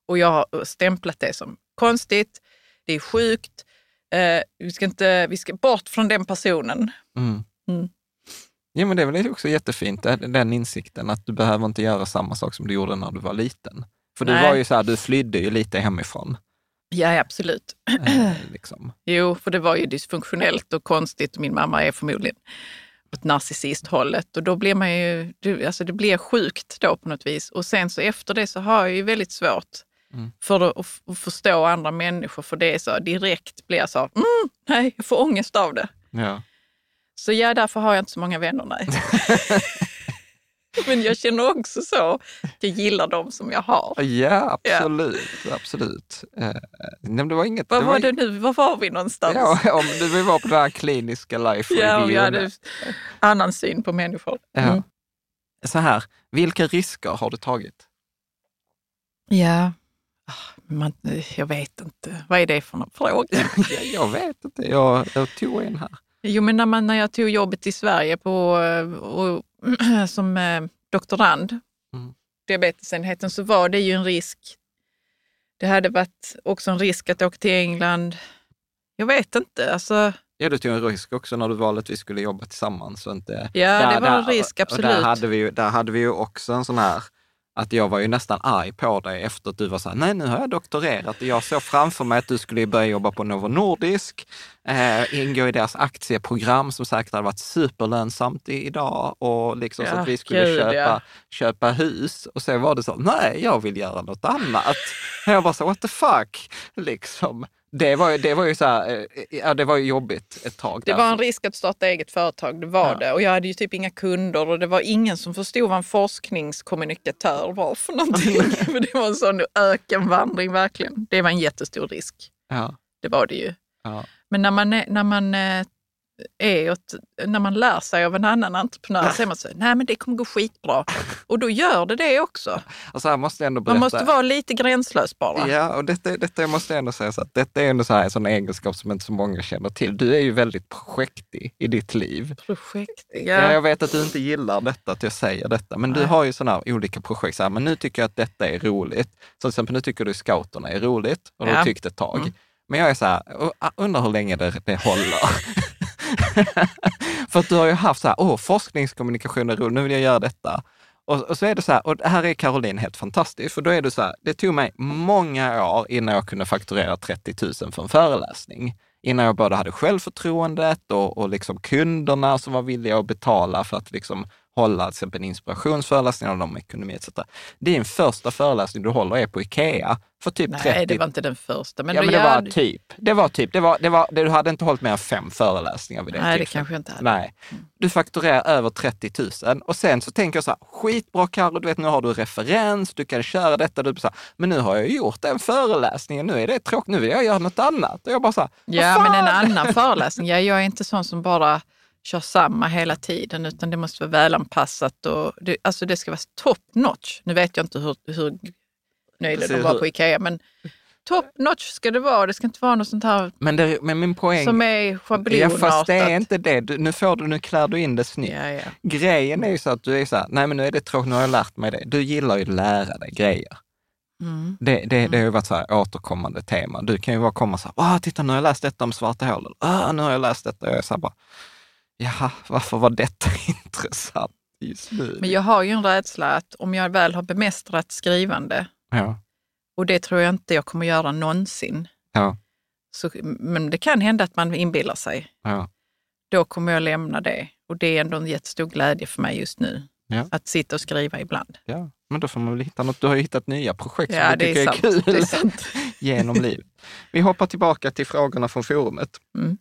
Och jag har stämplat det som konstigt, det är sjukt, eh, vi, ska inte, vi ska bort från den personen. Mm. Mm. Ja, men det är väl också jättefint, eh, den insikten att du behöver inte göra samma sak som du gjorde när du var liten. För du Nej. var ju så här, du flydde ju lite hemifrån. Ja, absolut. Eh, liksom. Jo, för det var ju dysfunktionellt och konstigt. Min mamma är förmodligen åt narcissisthållet och då blir man ju, alltså det blir sjukt då på något vis. Och sen så efter det så har jag ju väldigt svårt Mm. för att, att, att förstå andra människor för det är så direkt blir jag så, mm, nej, jag får ångest av det. Ja. Så ja, därför har jag inte så många vänner, nej. Men jag känner också så, jag gillar dem som jag har. ja, absolut. absolut. Eh, nej, det var inget... Vad det var det nu, var var vi någonstans? Ja, om vill vara på den här kliniska life Ja, reviewen. jag hade annan syn på människor. Ja. Mm. Så här, vilka risker har du tagit? Ja, Ah, man, jag vet inte. Vad är det för någon fråga? Ja, jag vet inte, jag, jag tog en här. Jo, men när, man, när jag tog jobbet i Sverige på, eh, och, som eh, doktorand, Mm. diabetesenheten, så var det ju en risk. Det hade varit också en risk att åka till England. Jag vet inte. Alltså, Ja, du tog en risk också när du valde att vi skulle jobba tillsammans. Så inte, Ja, det var en risk, och Där absolut. hade, vi, ju- där hade vi ju också en sån här, att jag var ju nästan arg på dig efter att du var så här, nej nu har jag doktorerat och jag såg framför mig att du skulle börja jobba på Novo Nordisk, eh, ingå i deras aktieprogram som säkert hade varit superlönsamt i, idag och liksom så Ja, att vi skulle gud, köpa, ja. köpa hus. Och sen var det så, nej jag vill göra något annat. Och jag bara så, what the fuck, liksom. Det var, det var ju så här, eh, ja det var ju jobbigt ett tag. det där. var en risk att starta eget företag, det var Ja. det. Och jag hade ju typ inga kunder och det var ingen som förstod vad en forskningskommunikatör var för någonting. För det var en sån ökenvandring verkligen. Det var en jättestor risk. Ja, Det var det ju. ja. Men när man, är- när man eh, är åt, när man lär sig av en annan entreprenör så är man så nej men det kommer gå skitbra. Och då gör det det också. Och så här måste jag ändå berätta. Man måste vara lite gränslös bara. Ja, och detta, detta måste jag ändå säga så att detta är ändå så här, en sån egenskap som inte så många känner till. Du är ju väldigt projektig i ditt liv. Projekt. Ja. Ja. Jag vet att du inte gillar detta, att jag säger detta, men du Nej. har ju sådana olika projekt. Så här, men nu tycker jag att detta är roligt. Så till exempel nu tycker du scouterna är roligt och du Ja. tyckt ett tag. Mm. Men jag är så här, ah, undrar hur länge det, det håller. För att du har ju haft så här, åh, forskningskommunikation är roligt, nu vill jag göra detta. Och, och så är det så här, och här är Caroline helt fantastisk, för då är det så här, det tog mig många år innan jag kunde fakturera 30 000 för en föreläsning. Innan jag både hade självförtroendet och, och liksom kunderna som var villiga att betala för att liksom hålla till exempel en inspirationsföreläsning om ekonomi etc. Din första föreläsning du håller är på Ikea för typ 30 Nej, det var inte den första. Men ja, men det gör- var typ. Det var typ. Det var, det var, det, du hade inte hållit mer än fem föreläsningar vid det Nej, det tillfället. kanske jag inte hade. Nej. Du fakturerar över 30 000 och sen så tänker jag så här, skitbra Carro, du vet nu har du referens, du kan köra detta. Du så här, men nu har jag gjort den föreläsningen, nu är det tråkigt, nu vill jag göra något annat. Och jag bara så här, Ja, men en annan föreläsning. Ja, jag är inte sån som bara kör samma hela tiden, utan det måste vara välanpassat och det, alltså det ska vara top notch. Nu vet jag inte hur, hur nöjda de var på Ikea, men top notch ska det vara. Det ska inte vara något sånt här Men, det, men min poäng... som är Ja, schablonartat. fast det är inte det. Du, nu, får du, nu klär du in det snyggt. Ja, ja. Grejen är ju så att du är så här, nej men nu är det tråkigt, nu har jag lärt mig det. Du gillar ju att lära dig grejer. Mm. Det, det, det har ju varit så här återkommande tema. Du kan ju bara komma så här, titta nu har jag läst detta om svarta hål. Ah, nu har jag läst detta. Jag är så här bara, jaha, varför var detta intressant just nu? Men jag har ju en rädsla att om jag väl har bemästrat skrivande, Ja, och det tror jag inte jag kommer göra någonsin, ja, så, men det kan hända att man inbillar sig. ja. Då kommer jag lämna det. Och det är ändå en jättestor glädje för mig just nu. Ja. Att sitta och skriva ibland. Ja, men då får man väl hitta något. Du har ju hittat nya projekt Ja, som du det tycker är är, kul Det är sant. genom livet. Vi hoppar tillbaka till frågorna från forumet. Mm.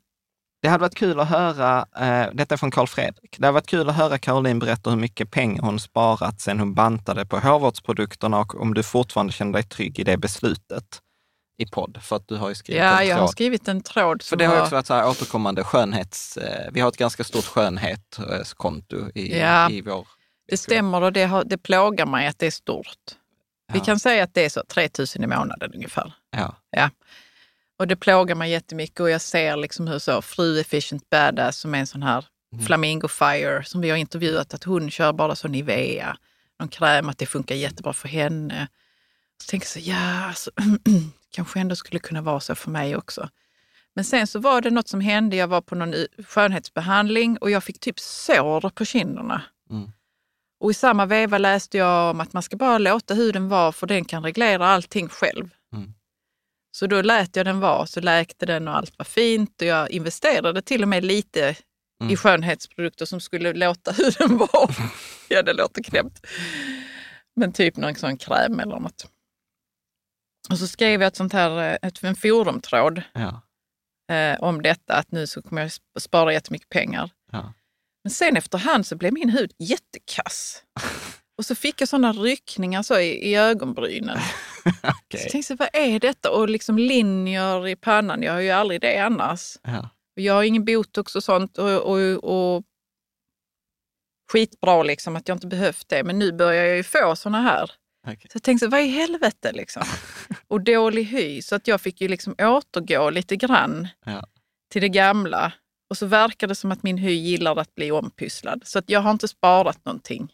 Det hade varit kul att höra, eh, detta är från Carl Fredrik, det hade varit kul att höra Caroline berätta hur mycket pengar hon sparat sen hon bantade på hårvårdsprodukterna och om du fortfarande känner dig trygg i det beslutet i podd, för att du har ju skrivit Ja, en jag har tråd. skrivit en tråd För det har också varit så här återkommande skönhets... Eh, vi har ett ganska stort skönhetskonto i, Ja, i vår... Det stämmer och det, har, det plågar mig att det är stort. Vi Ja. kan säga att det är så 3 000 i månaden ungefär. Ja, Och det plågar mig jättemycket och jag ser liksom hur så fru Efficient Badass som är en sån här Mm. Flamingo Fire som vi har intervjuat att hon kör bara så Nivea, någon kräm, att det funkar jättebra för henne. Så tänker jag så, ja, alltså, kanske ändå skulle kunna vara så för mig också. Men sen så var det något som hände. Jag var på någon skönhetsbehandling och jag fick typ sår på kinderna. Mm. Och i samma veva läste jag om att man ska bara låta huden vara för den kan reglera allting själv. Så då lät jag den vara, så läkte den och allt var fint och jag investerade till och med lite Mm. i skönhetsprodukter som skulle låta huden vara. ja, det låter knäppt. Men typ någon sån kräm eller något. Och så skrev jag ett sånt här, ett, en forumtråd ja, eh, om detta, att nu så kommer jag sp- spara jättemycket pengar. ja. Men sen efterhand så blev min hud jättekass. Och så fick jag sådana ryckningar så i, i ögonbrynen. Så Okej. jag tänkte, vad är detta? Och liksom linjer i pannan, jag har ju aldrig det annars. Ja. Jag har ingen botox och sånt och, och, och skitbra liksom att jag inte behövt det. Men nu börjar jag ju få såna här. Okej. Så jag tänkte, vad i helvete liksom? Och dålig hy. Så att jag fick ju liksom återgå lite grann Ja. till det gamla. Och så verkar det som att min hy gillar att bli ompysslad. Så att jag har inte sparat någonting.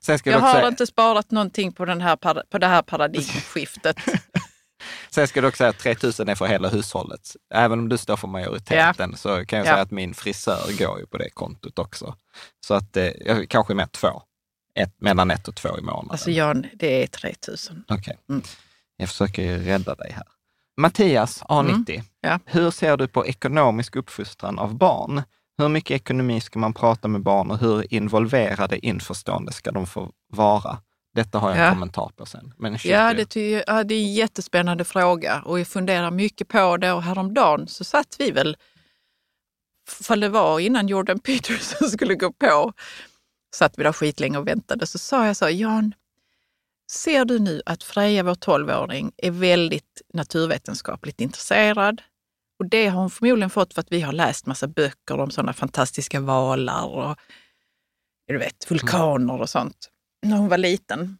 Sen ska, Jag har säga- inte sparat någonting på, den här, på det här paradigmskiftet. sen ska du också säga att 3000 är för hela hushållet. Även om du står för majoriteten så kan jag Ja. säga att min frisör går ju på det kontot också. Så att eh, kanske med två. Ett, mellan ett och två i månaden. Alltså Jan, det är 3000. Okej. Mm. Jag försöker ju rädda dig här. Mattias, A90. Mm, ja. Hur ser du på ekonomisk uppfostran av barn? Hur mycket ekonomi ska man prata med barn och hur involverade införstående ska de få vara? Detta har jag en Ja. kommentar på sen. Men Ja, det, ty- ja, det är en jättespännande fråga och jag funderar mycket på det och häromdagen så satt vi väl, för det var innan Jordan Peterson skulle gå på, satt vi där skitlänge och väntade. Så sa jag så, Jan, ser du nu att Freja, vår 12-åring, är väldigt naturvetenskapligt intresserad? Och det har hon förmodligen fått för att vi har läst massa böcker om sådana fantastiska valar och du vet, vulkaner och sånt när hon var liten.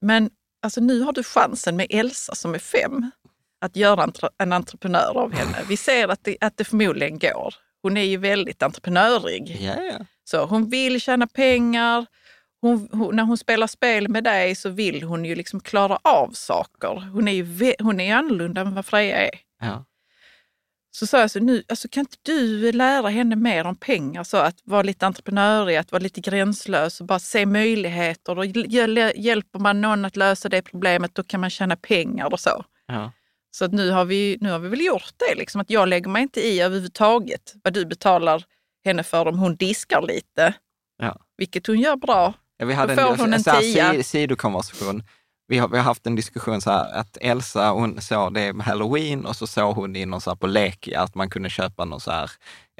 Men alltså, nu har du chansen med Elsa som är fem att göra entre- en entreprenör av henne. Vi ser att det, att det förmodligen går. Hon är ju väldigt entreprenörig. Så hon vill tjäna pengar. Hon, hon, när hon spelar spel med dig så vill hon ju liksom klara av saker. Hon är ju hon är annorlunda än vad Freja är. ja. Så sa jag så nu, alltså kan inte du lära henne mer om pengar? Så att vara lite entreprenörig, att vara lite gränslös och bara se möjligheter. Och hjäl- hjälper man någon att lösa det problemet, då kan man tjäna pengar och så. ja. Så att nu har vi, nu har vi väl gjort det, liksom, att jag lägger mig inte i överhuvudtaget vad du betalar henne för om hon diskar lite. Ja. Vilket hon gör bra. Ja, vi hade Då får en, hon en här, tia. si- sidokonversation. Vi har, vi har haft en diskussion så här att Elsa, hon såg det med halloween och så såg hon i någon så på Lekia att man kunde köpa någon så här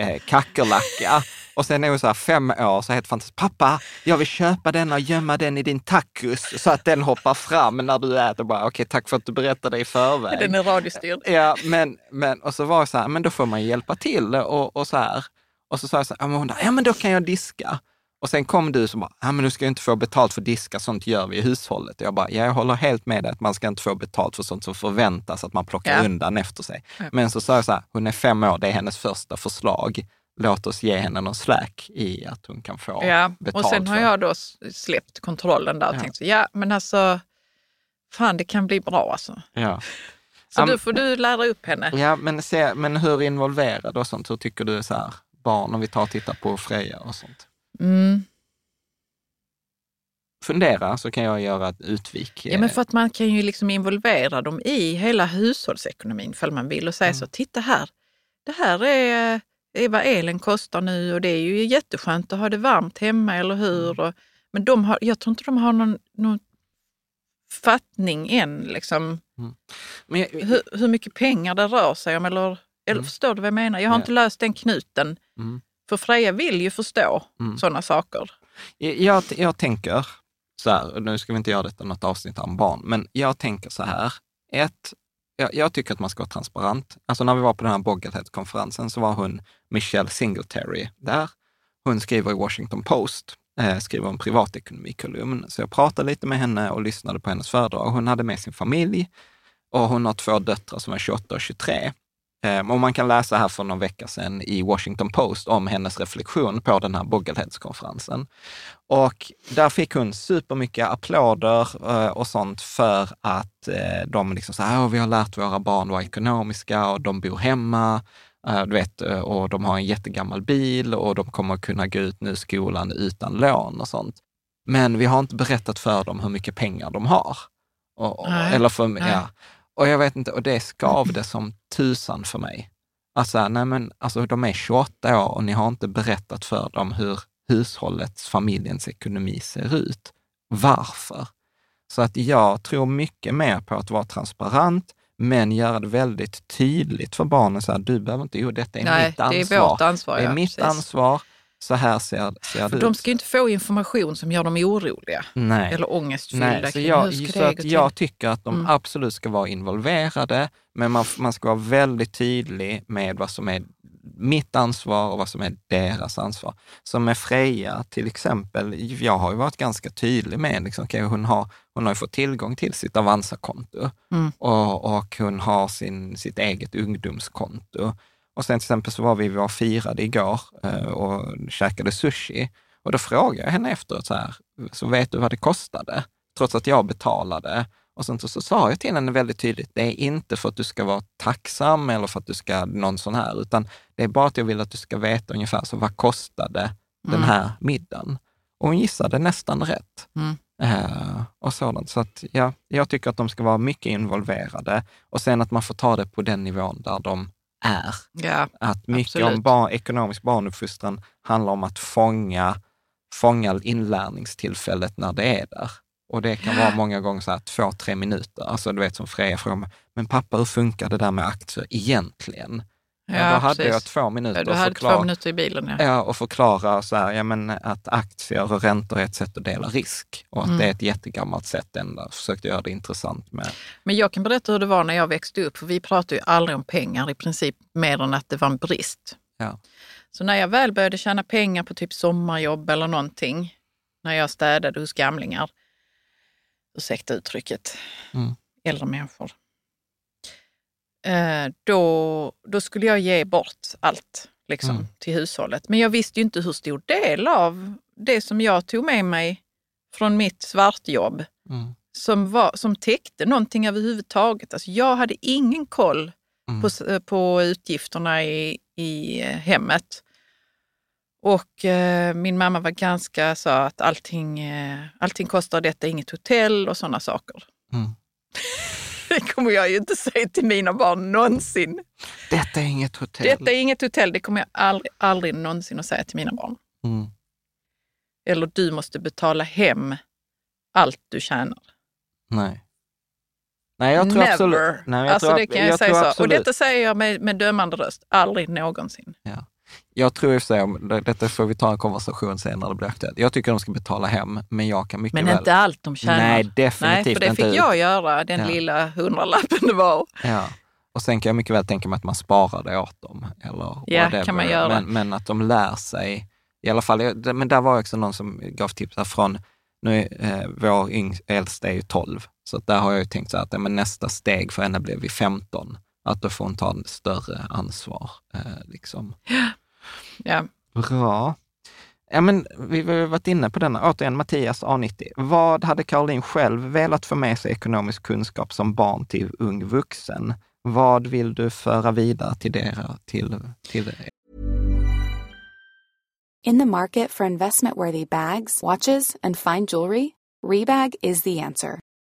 eh, kackerlacka. Och sen är hon så här fem år, så helt fantastiskt. Pappa, jag vill köpa den och gömma den i din tacos så att den hoppar fram när du äter. Bara, Okej, tack för att du berättade i förväg. Den är radiostyrd. Ja, men, men och så var det så här, men då får man hjälpa till och, och så här. Och så sa jag så här, ja men då kan jag diska. Och sen kom du som bara, ja men du ska inte få betalt för diska, sånt gör vi i hushållet. Jag bara, ja, jag håller helt med dig att man ska inte få betalt för sånt som förväntas att man plockar Ja. undan efter sig. Ja. Men så sa jag så här, hon är fem år, det är hennes första förslag. Låt oss ge henne någon slack i att hon kan få Ja, betalt och sen har för. jag då släppt kontrollen där och Ja. tänkt så, ja men alltså, fan det kan bli bra alltså. Ja. Så Ja, du får du lära upp henne. Ja, men, se, men hur involverad och sånt, hur tycker du är så här, barn, om vi tar och tittar på Freja och sånt? Mm. Fundera så kan jag göra ett utvik. Ja, men för att man kan ju liksom involvera dem i hela hushållsekonomin ifall man vill och säga Mm. så, titta här, det här är, är vad elen kostar nu och det är ju jätteskönt att ha det varmt hemma, eller hur? Mm. Och, men de har, jag tror inte de har någon, någon fattning än, liksom, men jag, hur, hur mycket pengar det rör sig om. Eller, eller Mm. förstår du vad jag menar? Jag har Ja. inte löst den knuten. Mm. För Freja vill ju förstå Mm. sådana saker. jag, jag tänker så här, nu ska vi inte göra detta något avsnitt om barn, men jag tänker så här. Ett, jag, jag tycker att man ska vara transparent. Alltså när vi var på den här Boggerhead-konferensen så var hon Michelle Singletary där. Hon skriver i Washington Post, eh, skriver en privatekonomikolumn. Så jag pratade lite med henne och lyssnade på hennes föredrag. Hon hade med sin familj och hon har två döttrar som är 28 och 23. Eh, och man kan läsa här för någon vecka sedan i Washington Post om hennes reflektion på den här Boggerheads-konferensen. Och där fick hon supermycket applåder eh, och sånt för att eh, de liksom så här, "Åh, vi har lärt våra barn vara ekonomiska och de bor hemma. eh, Du vet, och de har en jättegammal bil och de kommer kunna gå ut nu skolan utan lån och sånt. Men vi har inte berättat för dem hur mycket pengar de har. Och, eller för, nej. ja. Och jag vet inte, och det skavde som tusan för mig. Alltså, nej men, alltså de är 28 år och ni har inte berättat för dem hur hushållets, familjens ekonomi ser ut. Varför? Så att jag tror mycket mer på att vara transparent, men göra det väldigt tydligt för barnen. Så här, du behöver inte, jo detta är Nej, mitt det är ansvar. vårt ansvar. det är ja, mitt precis. ansvar. Så här ser, ser För det de ut. ska ju inte få information som gör dem oroliga Nej. eller ångestfyllda. Nej, så, jag, så att jag tycker att de Mm. absolut ska vara involverade, men man, man ska vara väldigt tydlig med vad som är mitt ansvar och vad som är deras ansvar. Som med Freja till exempel, jag har ju varit ganska tydlig med, liksom, okay, hon, har, hon har ju fått tillgång till sitt Avanza-konto Mm. och, och hon har sin, sitt eget ungdomskonto. Och sen till exempel så var vi, var firade igår eh, och käkade sushi. Och då frågade jag henne efteråt så här, så vet du vad det kostade? Trots att jag betalade. Och sen så, så sa jag till henne väldigt tydligt, det är inte för att du ska vara tacksam eller för att du ska någon sån här, utan det är bara att jag vill att du ska veta ungefär, så vad kostade den Mm. här middagen? Och hon gissade nästan rätt. Mm. Eh, och sådant. Så att, ja, jag tycker att de ska vara mycket involverade och sen att man får ta det på den nivån där de är. Ja, Att mycket Absolut. om bar, ekonomisk barnuppfostran handlar om att fånga, fånga inlärningstillfället när det är där. Och det kan vara många gånger så här två, tre minuter. Alltså du vet som Freja frågar men pappa hur funkar det där med aktier egentligen? Ja, ja, då hade precis. jag två minuter Ja, förklara. två minuter i bilen. Ja. Ja, och förklara så här, ja, men att aktier och räntor är ett sätt att dela risk och att Mm. det är ett jättegammalt sätt ändå. Försökte göra det intressant med. Men jag kan berätta hur det var när jag växte upp, för vi pratade ju aldrig om pengar i princip, mer än att det var en brist. Ja. Så när jag väl började tjäna pengar på typ sommarjobb eller någonting, när jag städade hos gamlingar, ursäkta uttrycket, Mm. äldre människor, då, då skulle jag ge bort allt liksom, Mm. till hushållet. Men jag visste ju inte hur stor del av det som jag tog med mig från mitt svartjobb Mm. som, var, som täckte någonting överhuvudtaget. Alltså jag hade ingen koll Mm. på, på utgifterna i, i eh, hemmet. Och eh, min mamma var ganska så att allting, eh, allting kostar detta, inget hotell och sådana saker. Det kommer jag ju inte säga till mina barn någonsin. Detta är inget hotell. Detta är inget hotell, det kommer jag aldrig, aldrig någonsin att säga till mina barn. Mm. Eller du måste betala hem allt du tjänar. Nej. Nej, jag tror Never. absolut... Nej, jag alltså tror, det kan jag, jag säga så. Och absolut, detta säger jag med, med dömande röst. Aldrig någonsin. Jag tror i och för sig, om- detta får vi ta en konversation sen när det blir aktuellt. Jag tycker de ska betala hem, men jag kan mycket Men väl... inte allt de tjänar. Nej, Nej, definitivt för det inte. fick jag göra, den Ja. lilla hundralappen det var. Ja. Och sen kan jag mycket väl tänka mig att man sparar det åt dem. Eller Ja, whatever. kan man göra. Men, men att de lär sig, i alla fall. Men där var också någon som gav tips här från, nu är eh, vår äldsta är ju 12, så där har jag ju tänkt så här att men nästa steg för henne blev vid 15, att då får hon ta en större ansvar. Eh, liksom. Ja. Bra. Ja, men vi har varit inne på denna. Återigen, Mattias A90. Vad hade Caroline själv velat få med sig ekonomisk kunskap som barn till ung vuxen? Vad vill du föra vidare till, det, till, till In the market for investment-worthy bags, watches and fine jewelry, Rebag is the answer.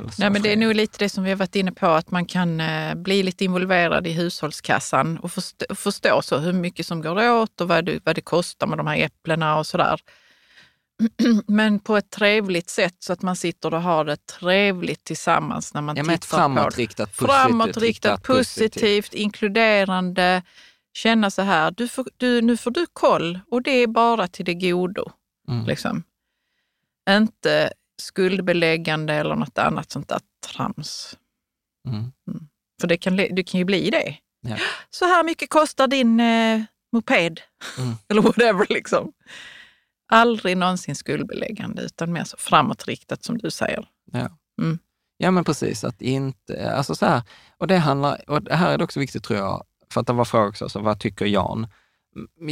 Nej, men det är nog lite det som vi har varit inne på, att man kan eh, bli lite involverad i hushållskassan och förstå, förstå så hur mycket som går åt och vad det, vad det kostar med de här äpplena och sådär. Men på ett trevligt sätt så att man sitter och har det trevligt tillsammans när man ja, tittar ett framåtriktat, på det. Framåtriktat, positivt, positivt, inkluderande. Känna så här, du får, du, nu får du koll och det är bara till det godo. Mm. Liksom. Inte skuldbeläggande eller något annat sånt där trams. Mm. Mm. För det kan, det kan ju bli det. Ja. Så här mycket kostar din eh, moped. Mm. eller whatever. liksom. Aldrig någonsin skuldbeläggande utan mer så framåtriktat som du säger. Ja. Mm. Ja men precis, att inte, alltså så här, och det handlar, och det här är det också viktigt tror jag, för att det var fråga också, så vad tycker Jan?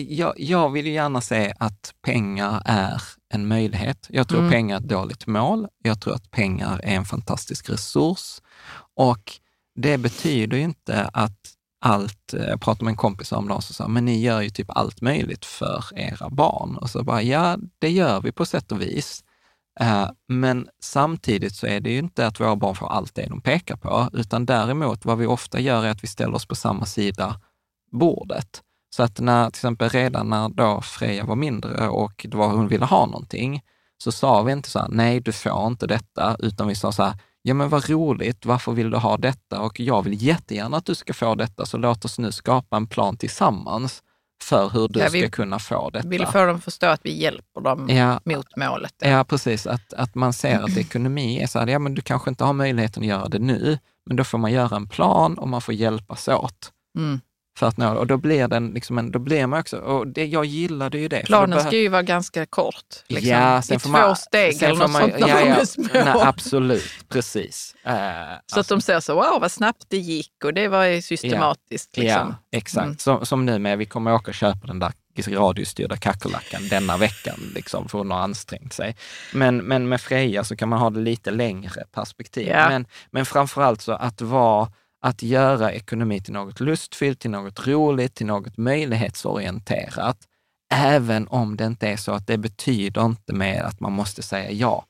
Jag, jag vill ju gärna se att pengar är en möjlighet. Jag tror mm. pengar är ett dåligt mål. Jag tror att pengar är en fantastisk resurs och det betyder inte att allt, jag eh, pratade med en kompis om det som sa, men ni gör ju typ allt möjligt för era barn. Och så bara, ja, det gör vi på sätt och vis. Uh, men samtidigt så är det ju inte att våra barn får allt det de pekar på, utan däremot vad vi ofta gör är att vi ställer oss på samma sida bordet. Så att när, till exempel redan när då Freja var mindre och det var hon ville ha någonting, så sa vi inte så här, nej du får inte detta, utan vi sa så här, ja men vad roligt, varför vill du ha detta? Och jag vill jättegärna att du ska få detta, så låt oss nu skapa en plan tillsammans för hur du ja, ska kunna få detta. Vi vill få dem att förstå att vi hjälper dem ja, mot målet. Ja, precis. Att, att man ser att ekonomi är så här, ja men du kanske inte har möjligheten att göra det nu, men då får man göra en plan och man får hjälpas åt. Mm för att nå Och då blir, den liksom en, då blir man också, och det, jag gillade ju det. Planen ska ju vara ganska kort. Liksom, ja, sen I två man, steg eller något man, sånt ja, ja, nej, Absolut, precis. Uh, så alltså, att de ser så, wow vad snabbt det gick och det var ju systematiskt. Ja, liksom. ja exakt. Mm. Som, som nu med, vi kommer åka och köpa den där radiostyrda kackerlackan denna veckan, liksom, för hon har ansträngt sig. Men, men med Freja så kan man ha det lite längre perspektiv. Ja. Men, men framförallt så att vara att göra ekonomi till något lustfyllt, till något roligt, till något möjlighetsorienterat, även om det inte är så att det betyder inte med att man måste säga ja.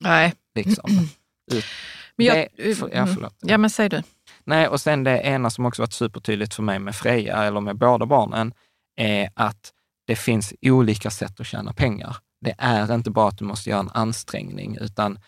Nej. Liksom. men jag, det, för, ja, förlåt. ja, men säg du. Nej, och sen det ena som också varit supertydligt för mig med Freja, eller med båda barnen, är att det finns olika sätt att tjäna pengar. Det är inte bara att du måste göra en ansträngning, utan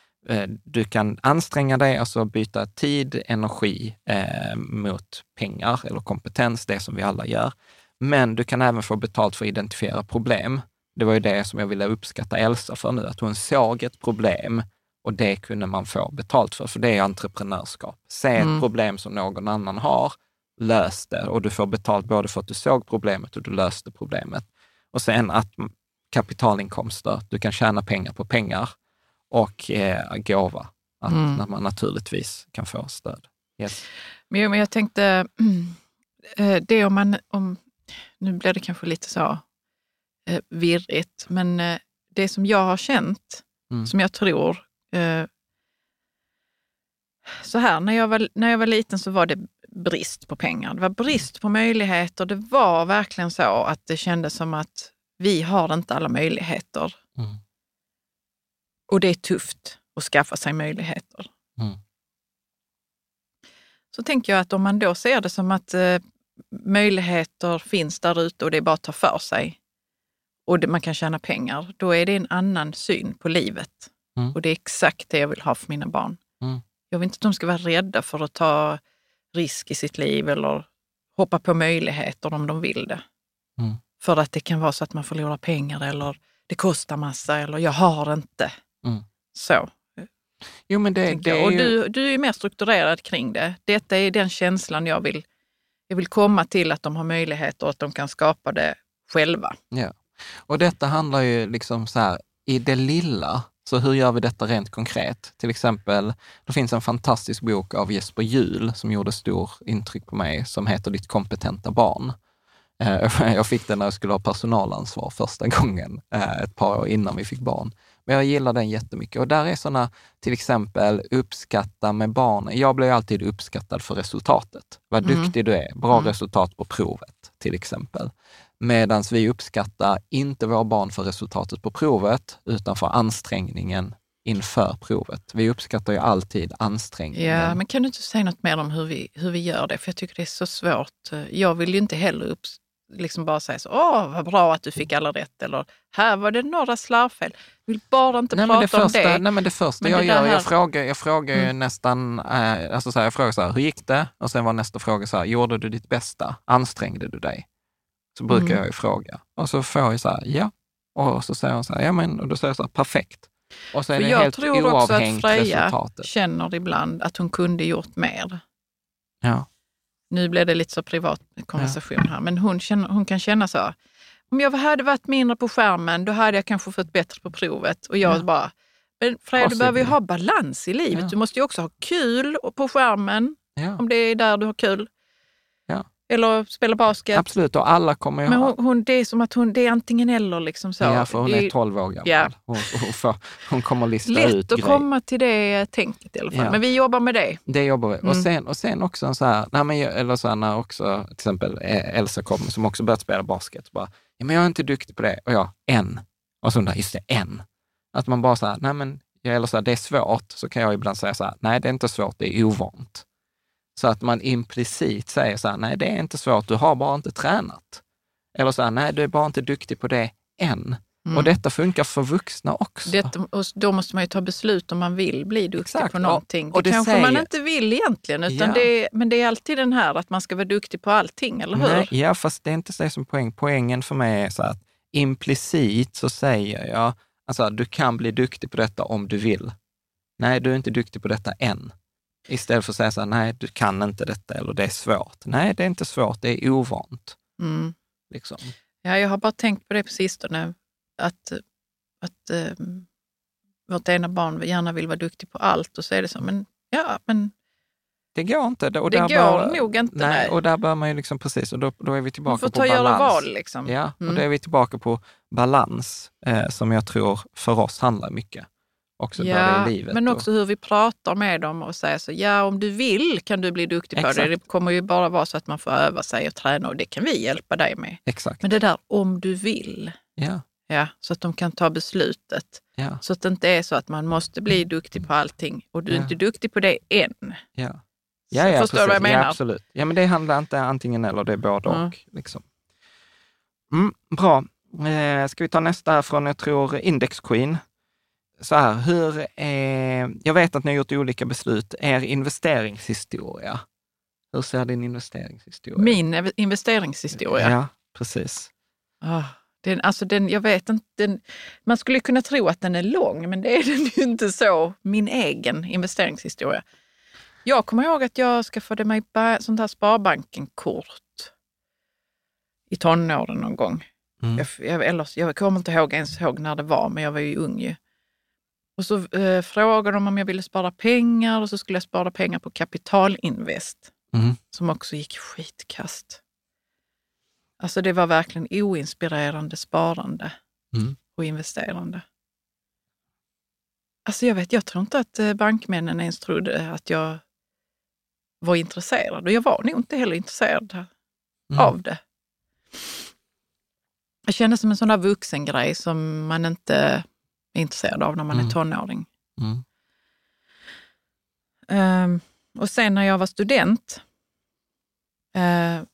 du kan anstränga dig, alltså byta tid, energi eh, mot pengar eller kompetens, det som vi alla gör. Men du kan även få betalt för att identifiera problem. Det var ju det som jag ville uppskatta Elsa för nu, att hon såg ett problem och det kunde man få betalt för, för det är entreprenörskap. Se ett mm. problem som någon annan har, lös det och du får betalt både för att du såg problemet och du löste problemet. Och sen att kapitalinkomster, du kan tjäna pengar på pengar och eh, gåva, att mm. man naturligtvis kan få stöd. Yes. Men, men jag tänkte, eh, det om man, om, nu blir det kanske lite så eh, virrigt, men eh, det som jag har känt, mm. som jag tror eh, så här, när jag, var, när jag var liten så var det brist på pengar. Det var brist på möjligheter. Det var verkligen så att det kändes som att vi har inte alla möjligheter. Mm. Och det är tufft att skaffa sig möjligheter. Mm. Så tänker jag att om man då ser det som att eh, möjligheter finns där ute och det är bara att ta för sig och det, man kan tjäna pengar, då är det en annan syn på livet. Mm. Och det är exakt det jag vill ha för mina barn. Mm. Jag vill inte att de ska vara rädda för att ta risk i sitt liv eller hoppa på möjligheter om de vill det. Mm. För att det kan vara så att man förlorar pengar eller det kostar massa eller jag har inte. Så. Jo, men det, det är Och du, du är mer strukturerad kring det. Detta är den känslan jag vill, jag vill komma till, att de har möjligheter och att de kan skapa det själva. Ja. Och detta handlar ju liksom så här, i det lilla, så hur gör vi detta rent konkret? Till exempel, det finns en fantastisk bok av Jesper Juhl som gjorde stor intryck på mig, som heter Ditt kompetenta barn. Eh, jag fick den när jag skulle ha personalansvar första gången, eh, ett par år innan vi fick barn. Men jag gillar den jättemycket. Och där är sådana, till exempel uppskatta med barn. Jag blir alltid uppskattad för resultatet. Vad mm. duktig du är. Bra mm. resultat på provet, till exempel. Medan vi uppskattar inte våra barn för resultatet på provet, utan för ansträngningen inför provet. Vi uppskattar ju alltid ansträngningen. Ja, men kan du inte säga något mer om hur vi, hur vi gör det? För jag tycker det är så svårt. Jag vill ju inte heller upp, liksom bara säga så, åh vad bra att du fick alla rätt eller här var det några slarvfel. Jag vill bara inte nej, prata det första, om det. Nej, men det första men jag det gör, här... jag frågar, jag frågar mm. nästan, eh, alltså så här, jag frågar så här, hur gick det? Och sen var nästa fråga så här, gjorde du ditt bästa? Ansträngde du dig? Så brukar mm. jag ju fråga. Och så får jag så här, ja. Och så säger hon så här, ja men, och då säger jag så här, perfekt. Och så är För det jag helt tror också att Freja resultatet. känner ibland att hon kunde gjort mer. Ja. Nu blev det lite så privat konversation ja. här, men hon, känner, hon kan känna så. Om jag hade varit mindre på skärmen, då hade jag kanske fått bättre på provet. Och jag ja. bara, men Freja, du behöver ju ha balans i livet. Ja. Du måste ju också ha kul på skärmen, om det är där du har kul. Eller spela basket. Absolut, och alla kommer ju Men hon, hon, det är som att hon, det är antingen eller. Liksom så. Ja, för hon är 12 år gammal. Ja. Hon, hon, får, hon kommer lista Lätt ut att grejer. komma till det tänket i alla fall. Ja. Men vi jobbar med det. Det jobbar vi. Mm. Och, sen, och sen också så här, nej men, eller så här, när också till exempel eh, Elsa kommer, som också börjat spela basket, bara, ja, men jag är inte duktig på det. Och jag, en. Och så där, just det, en. Att man bara så här, nej men, eller så här, det är svårt, så kan jag ibland säga så här, nej det är inte svårt, det är ovant. Så att man implicit säger så här, nej det är inte svårt, du har bara inte tränat. Eller så här, nej du är bara inte duktig på det än. Mm. Och detta funkar för vuxna också. Detta, och då måste man ju ta beslut om man vill bli duktig Exakt. på någonting. Och, och det, det kanske säger... man inte vill egentligen, utan ja. det men det är alltid den här att man ska vara duktig på allting, eller hur? Nej, ja, fast det är inte det som poäng. Poängen för mig är så att implicit så säger jag, alltså du kan bli duktig på detta om du vill. Nej, du är inte duktig på detta än. Istället för att säga så här, nej, du kan inte detta eller det är svårt. Nej, det är inte svårt, det är ovant. Mm. Liksom. Ja, jag har bara tänkt på det på sistone, att, att äh, vårt ena barn gärna vill vara duktig på allt och så är det så, men ja, men det går inte. Och det går bör, nog inte. Nej, nej, Och där bör man ju liksom precis, och då, då är vi tillbaka på balans. Man får ta göra val liksom. Ja, mm. och då är vi tillbaka på balans, eh, som jag tror för oss handlar mycket också ja, i livet. Men också och... hur vi pratar med dem och säger så, ja om du vill kan du bli duktig Exakt. på det. Det kommer ju bara vara så att man får öva sig och träna och det kan vi hjälpa dig med. Exakt. Men det där om du vill, ja. Ja, så att de kan ta beslutet. Ja. Så att det inte är så att man måste bli duktig på allting och du är ja. inte duktig på det än. Ja. Ja, ja, förstår du vad jag menar? Ja, absolut. Ja, men det handlar inte antingen eller, det är både mm. och. Liksom. Mm, bra. Eh, ska vi ta nästa från, jag tror, Index Queen så här, hur, eh, jag vet att ni har gjort olika beslut. Er investeringshistoria, hur ser din investeringshistoria Min investeringshistoria? Ja, precis. Oh, Den, alltså den, jag vet inte, den, man skulle kunna tro att den är lång, men det är den ju inte så. Min egen investeringshistoria. Jag kommer ihåg att jag skaffade mig sånt här Sparbanken-kort i tonåren någon gång. Mm. Jag, jag, eller, jag kommer inte ihåg ens ihåg när det var, men jag var ju ung ju. Och så eh, frågade de om jag ville spara pengar och så skulle jag spara pengar på Kapitalinvest, mm. som också gick skitkast. Alltså det var verkligen oinspirerande sparande mm. och investerande. Alltså jag vet, jag tror inte att eh, bankmännen ens trodde att jag var intresserad och jag var nog inte heller intresserad mm. av det. Jag kände som en sån där vuxengrej som man inte är intresserad av när man mm. är tonåring. Mm. Um, och sen när jag var student, uh,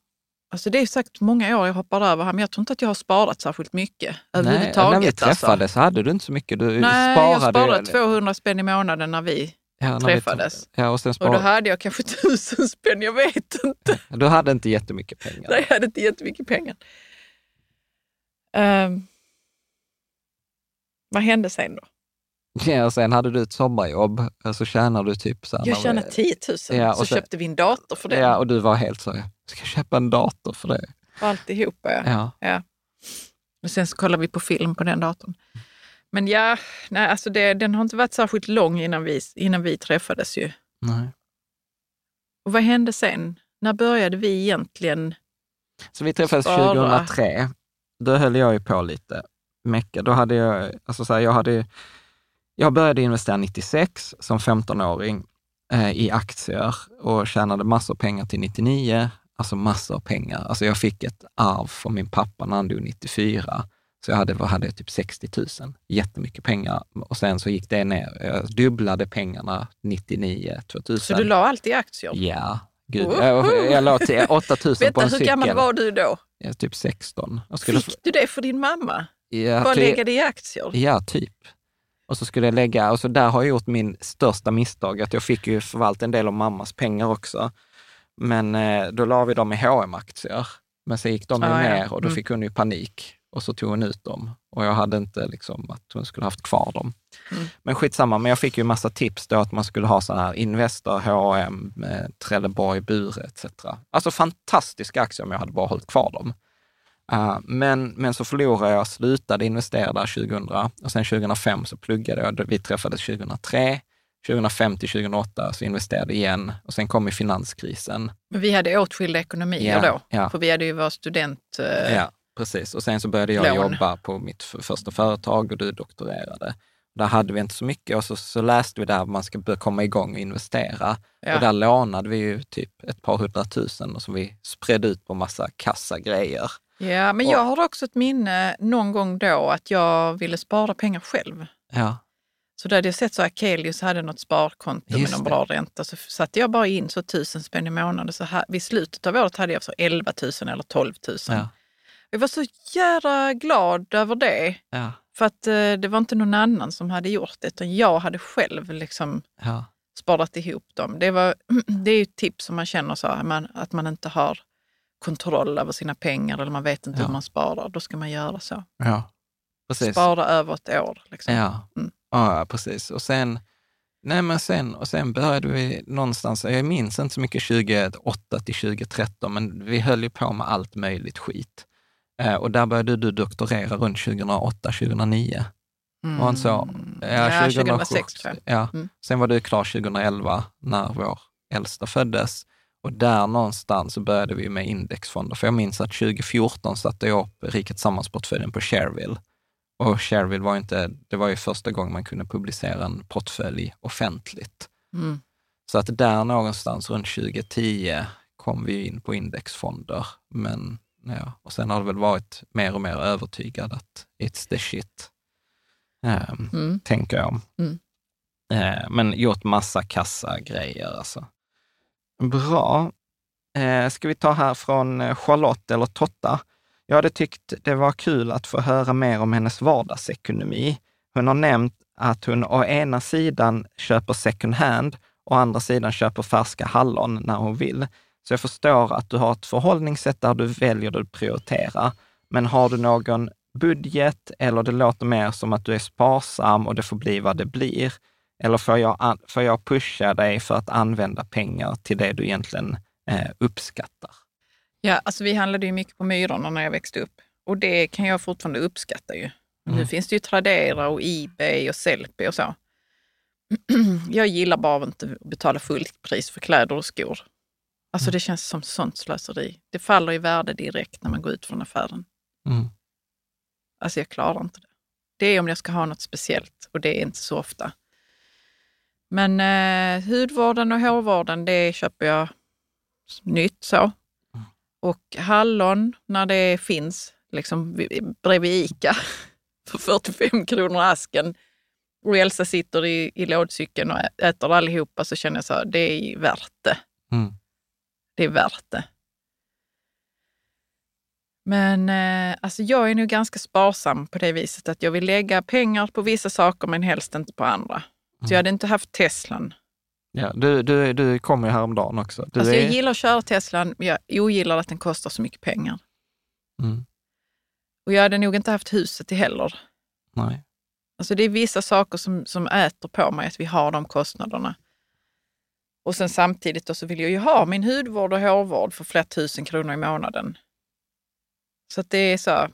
alltså det är sagt många år jag hoppar över här, men jag tror inte att jag har sparat särskilt mycket överhuvudtaget. Nej, när vi träffades alltså. hade du inte så mycket. Du Nej, sparade... jag sparade 200 spänn i månaden när vi ja, träffades. Vi, ja, och, sen spar... och då hade jag kanske tusen spänn, jag vet inte. Du hade inte jättemycket pengar? Nej, jag hade inte jättemycket pengar. Um, vad hände sen då? Ja, och sen hade du ett sommarjobb, så tjänade du typ... Så här, jag tjänade 10 000, ja, så, så köpte vi en dator för det. Ja, och du var helt så, jag ska köpa en dator för det. Alltihopa, ja. ja. ja. Och sen så kollade vi på film på den datorn. Men ja, nej, alltså det, den har inte varit särskilt lång innan vi, innan vi träffades ju. Nej. Och vad hände sen? När började vi egentligen Så vi träffades spara? 2003. Då höll jag ju på lite. Mecka. Då hade jag, alltså så här, jag hade, jag började investera 96 som 15-åring eh, i aktier och tjänade massor pengar till 99. Alltså massor pengar. Alltså jag fick ett arv från min pappa när han dog 94 så jag hade, vad hade jag, typ 60 000, jättemycket pengar. Och sen så gick det ner, jag dubblade pengarna 99, 2000. Så du la allt i aktier? Ja, gud. Oh. Jag, jag la till 8 000 Vänta, på en cykel. hur gammal var du då? Ja, typ 16. Skulle... Fick du det för din mamma? Ja, Bara lägga det i aktier? Ja, typ. Och så skulle jag lägga, och så där har jag gjort min största misstag, att jag fick ju förvalta en del av mammas pengar också. Men eh, då la vi dem i hm aktier Men så gick de ju ah, ner och då mm. fick hon ju panik och så tog hon ut dem. Och jag hade inte liksom att hon skulle haft kvar dem. Mm. Men skitsamma, men jag fick ju massa tips då att man skulle ha sådana här Investor, H&M, Trelleborg, Bure etc. Alltså fantastiska aktier om jag hade bara hållit kvar dem. Uh, men, men så förlorade jag, slutade investera där 2000 och sen 2005 så pluggade jag. Vi träffades 2003. 2005 till 2008 så investerade igen och sen kom ju finanskrisen. Men vi hade åtskilda ekonomier ja, då, ja. för vi hade ju vår student... Uh... Ja, Precis, och sen så började jag Lån. jobba på mitt första företag och du doktorerade. Där hade vi inte så mycket och så, så läste vi där man ska börja komma igång och investera. Ja. Och där lånade vi ju typ ett par hundratusen och som vi spred ut på massa kassagrejer. Ja, men och, jag har också ett minne någon gång då att jag ville spara pengar själv. Ja. Så då hade jag sett så Akelius hade något sparkonto Just med någon det. bra ränta. Så satte jag bara in så tusen spänn i månaden. Så här, vid slutet av året hade jag så 11 000 eller 12 000. Ja. Jag var så jävla glad över det. Ja. För att eh, det var inte någon annan som hade gjort det, utan jag hade själv liksom ja. sparat ihop dem. Det, var, det är ju ett tips som man känner så, att man inte har kontroll över sina pengar eller man vet inte ja. hur man sparar. Då ska man göra så. Ja, precis. Spara över ett år. Liksom. Ja. Mm. ja, precis. Och sen, nej men sen, och sen började vi någonstans, jag minns inte så mycket 2008 till 2013, men vi höll ju på med allt möjligt skit. Eh, och där började du doktorera runt 2008, 2009. Mm. Var så? Ja, ja 2006 tror jag. Ja. Mm. Sen var du klar 2011 när vår äldsta föddes. Och där någonstans började vi med indexfonder. För jag minns att 2014 satte jag upp Rikets Sammansportföljen på Shareville. Och Shareville var inte, det var ju första gången man kunde publicera en portfölj offentligt. Mm. Så att där någonstans runt 2010 kom vi in på indexfonder. Men Ja, och sen har det väl varit mer och mer övertygad att it's the shit, um, mm. tänker jag. Mm. Uh, men gjort massa kassagrejer alltså. Bra. Eh, ska vi ta här från eh, Charlotte eller Totta? Jag hade tyckt det var kul att få höra mer om hennes vardagsekonomi. Hon har nämnt att hon å ena sidan köper second hand och å andra sidan köper färska hallon när hon vill. Så jag förstår att du har ett förhållningssätt där du väljer, du prioriterar. Men har du någon budget eller det låter mer som att du är sparsam och det får bli vad det blir? Eller får jag, får jag pusha dig för att använda pengar till det du egentligen eh, uppskattar? Ja, alltså vi handlade ju mycket på Myrorna när jag växte upp och det kan jag fortfarande uppskatta ju. Mm. Nu finns det ju Tradera och Ebay och Sellpy och så. jag gillar bara inte att betala fullt pris för kläder och skor. Alltså mm. det känns som sånt slöseri. Det faller i värde direkt när man går ut från affären. Mm. Alltså jag klarar inte det. Det är om jag ska ha något speciellt och det är inte så ofta. Men eh, hudvården och hårvården, det köper jag nytt så. Mm. Och hallon, när det finns, liksom bredvid ICA för 45 kronor asken och Elsa sitter i, i lådcykeln och äter allihopa så känner jag så här, det är värt det. Mm. Det är värt det. Men eh, alltså jag är nog ganska sparsam på det viset att jag vill lägga pengar på vissa saker men helst inte på andra. Så jag hade inte haft Teslan. Ja, du, du, du kom ju häromdagen också. Du alltså är... Jag gillar att köra Teslan, men jag ogillar att den kostar så mycket pengar. Mm. Och jag hade nog inte haft huset i heller. Nej. Alltså det är vissa saker som, som äter på mig att vi har de kostnaderna. Och sen samtidigt då så vill jag ju ha min hudvård och hårvård för flera tusen kronor i månaden. Så att det är så.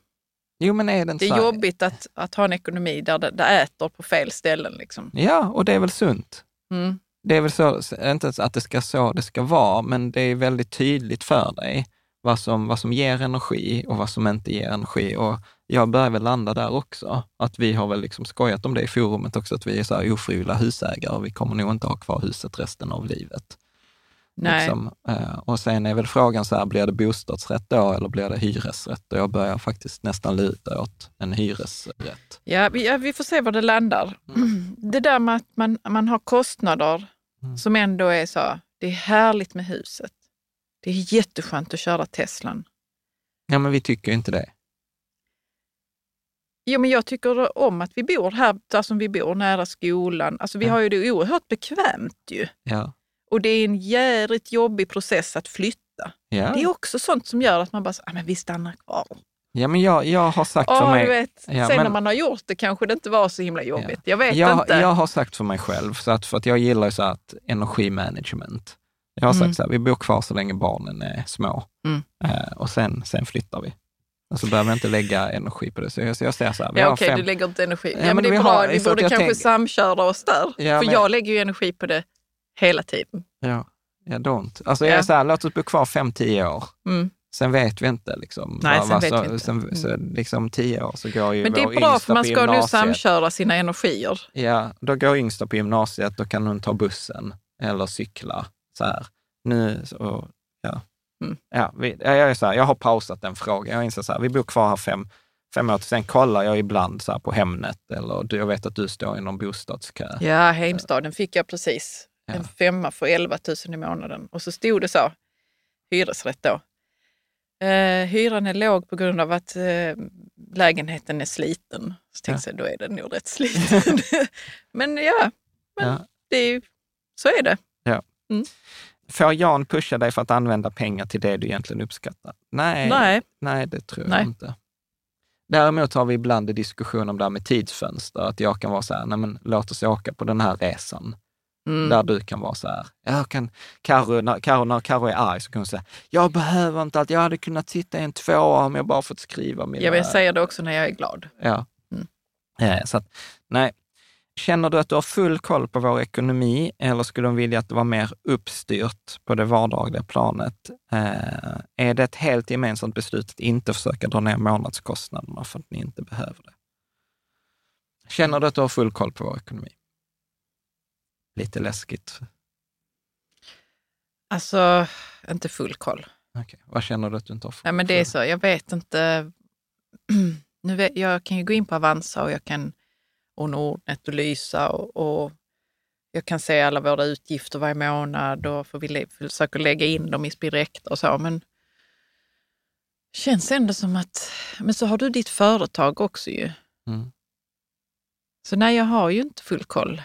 Jo, men är det, det är så jobbigt att, att ha en ekonomi där det, det äter på fel ställen. Liksom. Ja, och det är väl sunt. Mm. Det är väl så, inte att det ska så det ska vara, men det är väldigt tydligt för dig vad som, vad som ger energi och vad som inte ger energi. Och jag börjar väl landa där också. Att vi har väl liksom skojat om det i forumet också, att vi är så här ofrivilliga husägare och vi kommer nog inte ha kvar huset resten av livet. Nej. Liksom. Eh, och sen är väl frågan så här, blir det bostadsrätt då eller blir det hyresrätt? Och jag börjar faktiskt nästan luta åt en hyresrätt. Ja, vi, ja, vi får se var det landar. Mm. Det där med att man, man har kostnader mm. som ändå är så, det är härligt med huset. Det är jätteskönt att köra Teslan. Ja, men vi tycker inte det. Jo, men jag tycker om att vi bor här, där som vi bor, nära skolan. Alltså vi ja. har ju det oerhört bekvämt ju. Ja. Och det är en jävligt jobbig process att flytta. Ja. Det är också sånt som gör att man bara, ah, men vi stannar kvar. Ja, men jag, jag har sagt oh, för mig... Vet, ja, sen men, när man har gjort det kanske det inte var så himla jobbigt. Ja. Jag vet jag, inte. Jag har sagt för mig själv, så att, för att jag gillar så att energimanagement. Jag har mm. sagt så här, vi bor kvar så länge barnen är små mm. eh, och sen, sen flyttar vi. Och så behöver jag inte lägga energi på det. Så jag, så jag säger så här, ja, Okej, okay, du lägger inte energi. Ja, ja men, det är bra. Har, vi borde kanske tänk... samköra oss där. Ja, för men... jag lägger ju energi på det hela tiden. Ja, ja don't. Alltså jag är så här, låt oss bo kvar fem, tio år. Mm. Sen vet vi inte. Liksom, Nej, sen vet så, vi inte. Sen, mm. så, liksom tio år så går ju Men det är bra för man ska nu samköra sina energier. Ja, då går yngsta på gymnasiet, då kan hon ta bussen eller cykla. Så här. Nu, så, ja. Mm. Ja, vi, jag, är så här, jag har pausat den frågan. Jag inser så här, vi bor kvar här fem, fem år. Sen kollar jag ibland så på Hemnet eller jag vet att du står i någon bostadskö. Ja, Heimstaden fick jag precis. Ja. En femma för 11 000 i månaden. Och så stod det så, hyresrätt då. Eh, hyran är låg på grund av att eh, lägenheten är sliten. Så tänkte ja. jag, då är den nog rätt sliten. men ja, men ja. Det är, så är det. Ja. Mm. Får Jan pusha dig för att använda pengar till det du egentligen uppskattar? Nej, nej. nej det tror nej. jag inte. Däremot har vi ibland en diskussion om det här med tidsfönster, att jag kan vara så här, nej men låt oss åka på den här resan. Mm. Där du kan vara så här, jag kan, Karo, när, Karo, när Karo är arg så kan hon säga, jag behöver inte allt, jag hade kunnat sitta i en tvåa om jag bara fått skriva mina... Jag vill säga det också när jag är glad. Ja. Mm. ja så att, nej, Känner du att du har full koll på vår ekonomi eller skulle de vilja att det var mer uppstyrt på det vardagliga planet? Eh, är det ett helt gemensamt beslut att inte försöka dra ner månadskostnaderna för att ni inte behöver det? Känner du att du har full koll på vår ekonomi? Lite läskigt. Alltså, inte full koll. Okay. Vad känner du att du inte har full? Ja, men det är så, jag vet inte. nu vet, jag kan ju gå in på Avanza och jag kan och Nordnet och Lysa och, och jag kan se alla våra utgifter varje månad och får vi försöker lägga in dem i Spirekt och så. Men det känns ändå som att, men så har du ditt företag också ju. Mm. Så nej, jag har ju inte full koll.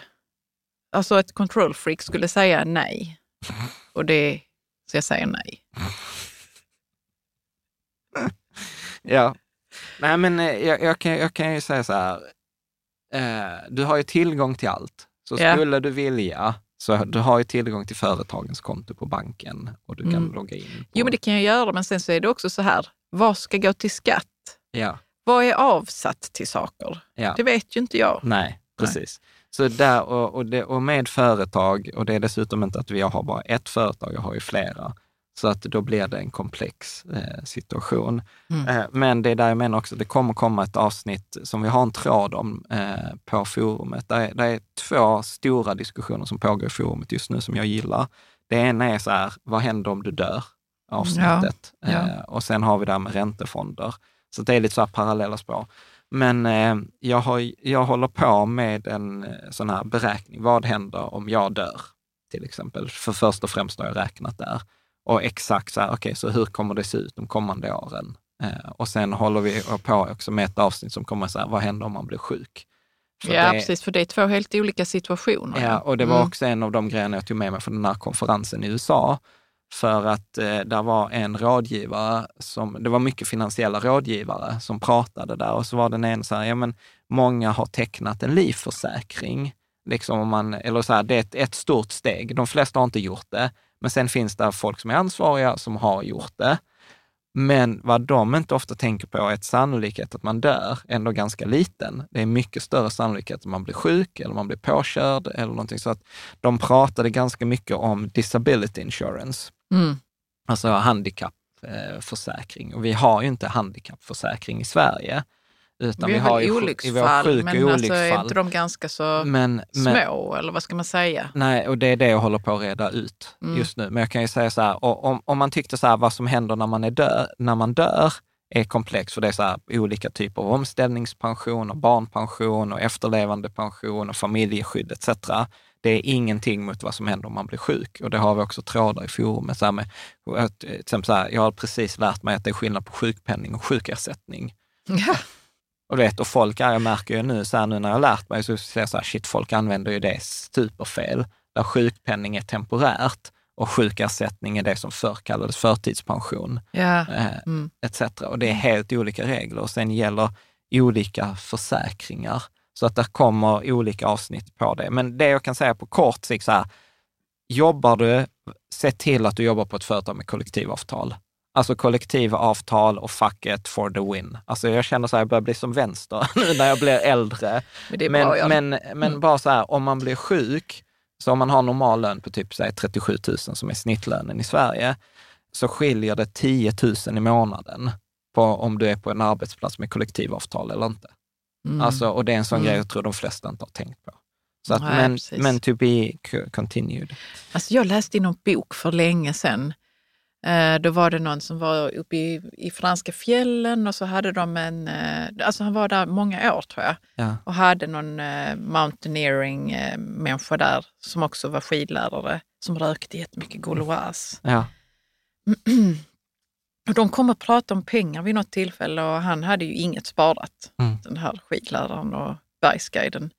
Alltså ett control freak skulle säga nej. Och det, så jag säger nej. ja, Nej, men eh, jag, jag, kan, jag kan ju säga så här, eh, du har ju tillgång till allt. Så Ja. skulle du vilja, så du har ju tillgång till företagens konto på banken och du kan Mm. logga in. På, Jo, men det kan jag göra, men sen så är det också så här, vad ska gå till skatt? ja, Vad är avsatt till saker? ja. Det vet ju inte jag. Nej, precis. Så där, och, och, det, och med företag, och det är dessutom inte att jag har bara ett företag, jag har ju flera. Så att då blir det en komplex eh, situation. Mm. Eh, men det är där jag menar också, det kommer komma ett avsnitt som vi har en tråd om eh, på forumet. Det är, är två stora diskussioner som pågår i forumet just nu som jag gillar. Det ena är så här, vad händer om du dör? Avsnittet. Ja, ja. Eh, och sen har vi det här med räntefonder. Så det är lite så här parallella spår. Men eh, jag, har, jag håller på med en eh, sån här beräkning. Vad händer om jag dör? Till exempel. För först och främst har jag räknat där. Och exakt så här, okej, så hur kommer det se ut de kommande åren? Eh, och sen håller vi på också med ett avsnitt som kommer så här, vad händer om man blir sjuk? För Ja, det- precis, för det är två helt olika situationer. Ja, och det var Mm. också en av de grejerna jag tog med mig från den här konferensen i USA. För att eh, där var en rådgivare, som, det var mycket finansiella rådgivare som pratade där och så var den en så här, ja men många har tecknat en livförsäkring. Liksom om man, eller så här, det är ett, ett stort steg. De flesta har inte gjort det, men sen finns det folk som är ansvariga som har gjort det. Men vad de inte ofta tänker på är att sannolikheten att man dör är ändå ganska liten. Det är mycket större sannolikhet att man blir sjuk eller man blir påkörd eller någonting. Så att de pratade ganska mycket om disability insurance, Mm. alltså handikappförsäkring. Och vi har ju inte handikappförsäkring i Sverige. Utan Vi, vi, har ju olycksfall, sjuk men och alltså, är olycksfall. inte de ganska så men, men, små, eller vad ska man säga? Nej, och det är det jag håller på att reda ut Mm. just nu. Men jag kan ju säga så här, om, om man tyckte så här, vad som händer när man, är dö, när man dör är komplext, för det är så här, olika typer av omställningspension, och barnpension och efterlevandepension och familjeskydd etc. Det är ingenting mot vad som händer om man blir sjuk. Och det har vi också trådar i forumet. Så med, att, till exempel så här, jag har precis lärt mig att det är skillnad på sjukpenning och sjukersättning. Ja. Och, vet, och folk, ja, jag märker ju nu, så här, nu när jag har lärt mig, så ser jag så här, shit, folk använder ju det superfel. Där sjukpenning är temporärt och sjukersättning är det som förr kallades förtidspension, Ja. eh, Mm. etc. Och det är helt olika regler. Och sen gäller olika försäkringar. Så att det kommer olika avsnitt på det. Men det jag kan säga på kort sikt, så här, jobbar du, se till att du jobbar på ett företag med kollektivavtal. Alltså kollektivavtal och facket for the win. Alltså jag känner så här, jag börjar bli som vänster nu när jag blir äldre. Men Men, bra, men, men Mm. bara så här, om man blir sjuk, så om man har normal lön på typ säg, 37 000 som är snittlönen i Sverige, så skiljer det 10 000 i månaden på om du är på en arbetsplats med kollektivavtal eller inte. Mm. Alltså, och det är en sån Mm. grej jag tror de flesta inte har tänkt på. Så att, Nej, men, precis. men to be co- continued. Alltså jag läste i någon bok för länge sedan. Eh, då var det någon som var uppe i, i franska fjällen och så hade de en, eh, alltså han var där många år tror jag, Ja. och hade någon eh, mountaineering-människa där som också var skidlärare som rökte jättemycket Gauloise. Ja. Och de kom och pratade om pengar vid något tillfälle och han hade ju inget sparat, Mm. den här skidläraren och bergsguiden.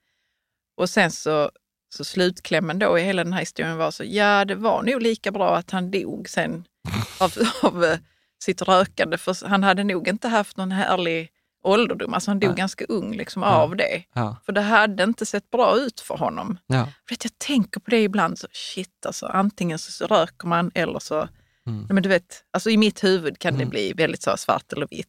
Och sen så, så slutklämmen då i hela den här historien var så, ja det var nog lika bra att han dog sen av, av eh, sitt rökande, för han hade nog inte haft någon härlig ålderdom. Alltså han dog Nej. ganska ung liksom Ja. av det. Ja. För det hade inte sett bra ut för honom. Ja. Jag tänker på det ibland, så shit alltså, antingen så, så röker man eller så, Mm. Men du vet, alltså i mitt huvud kan det Mm. bli väldigt så svart eller vitt.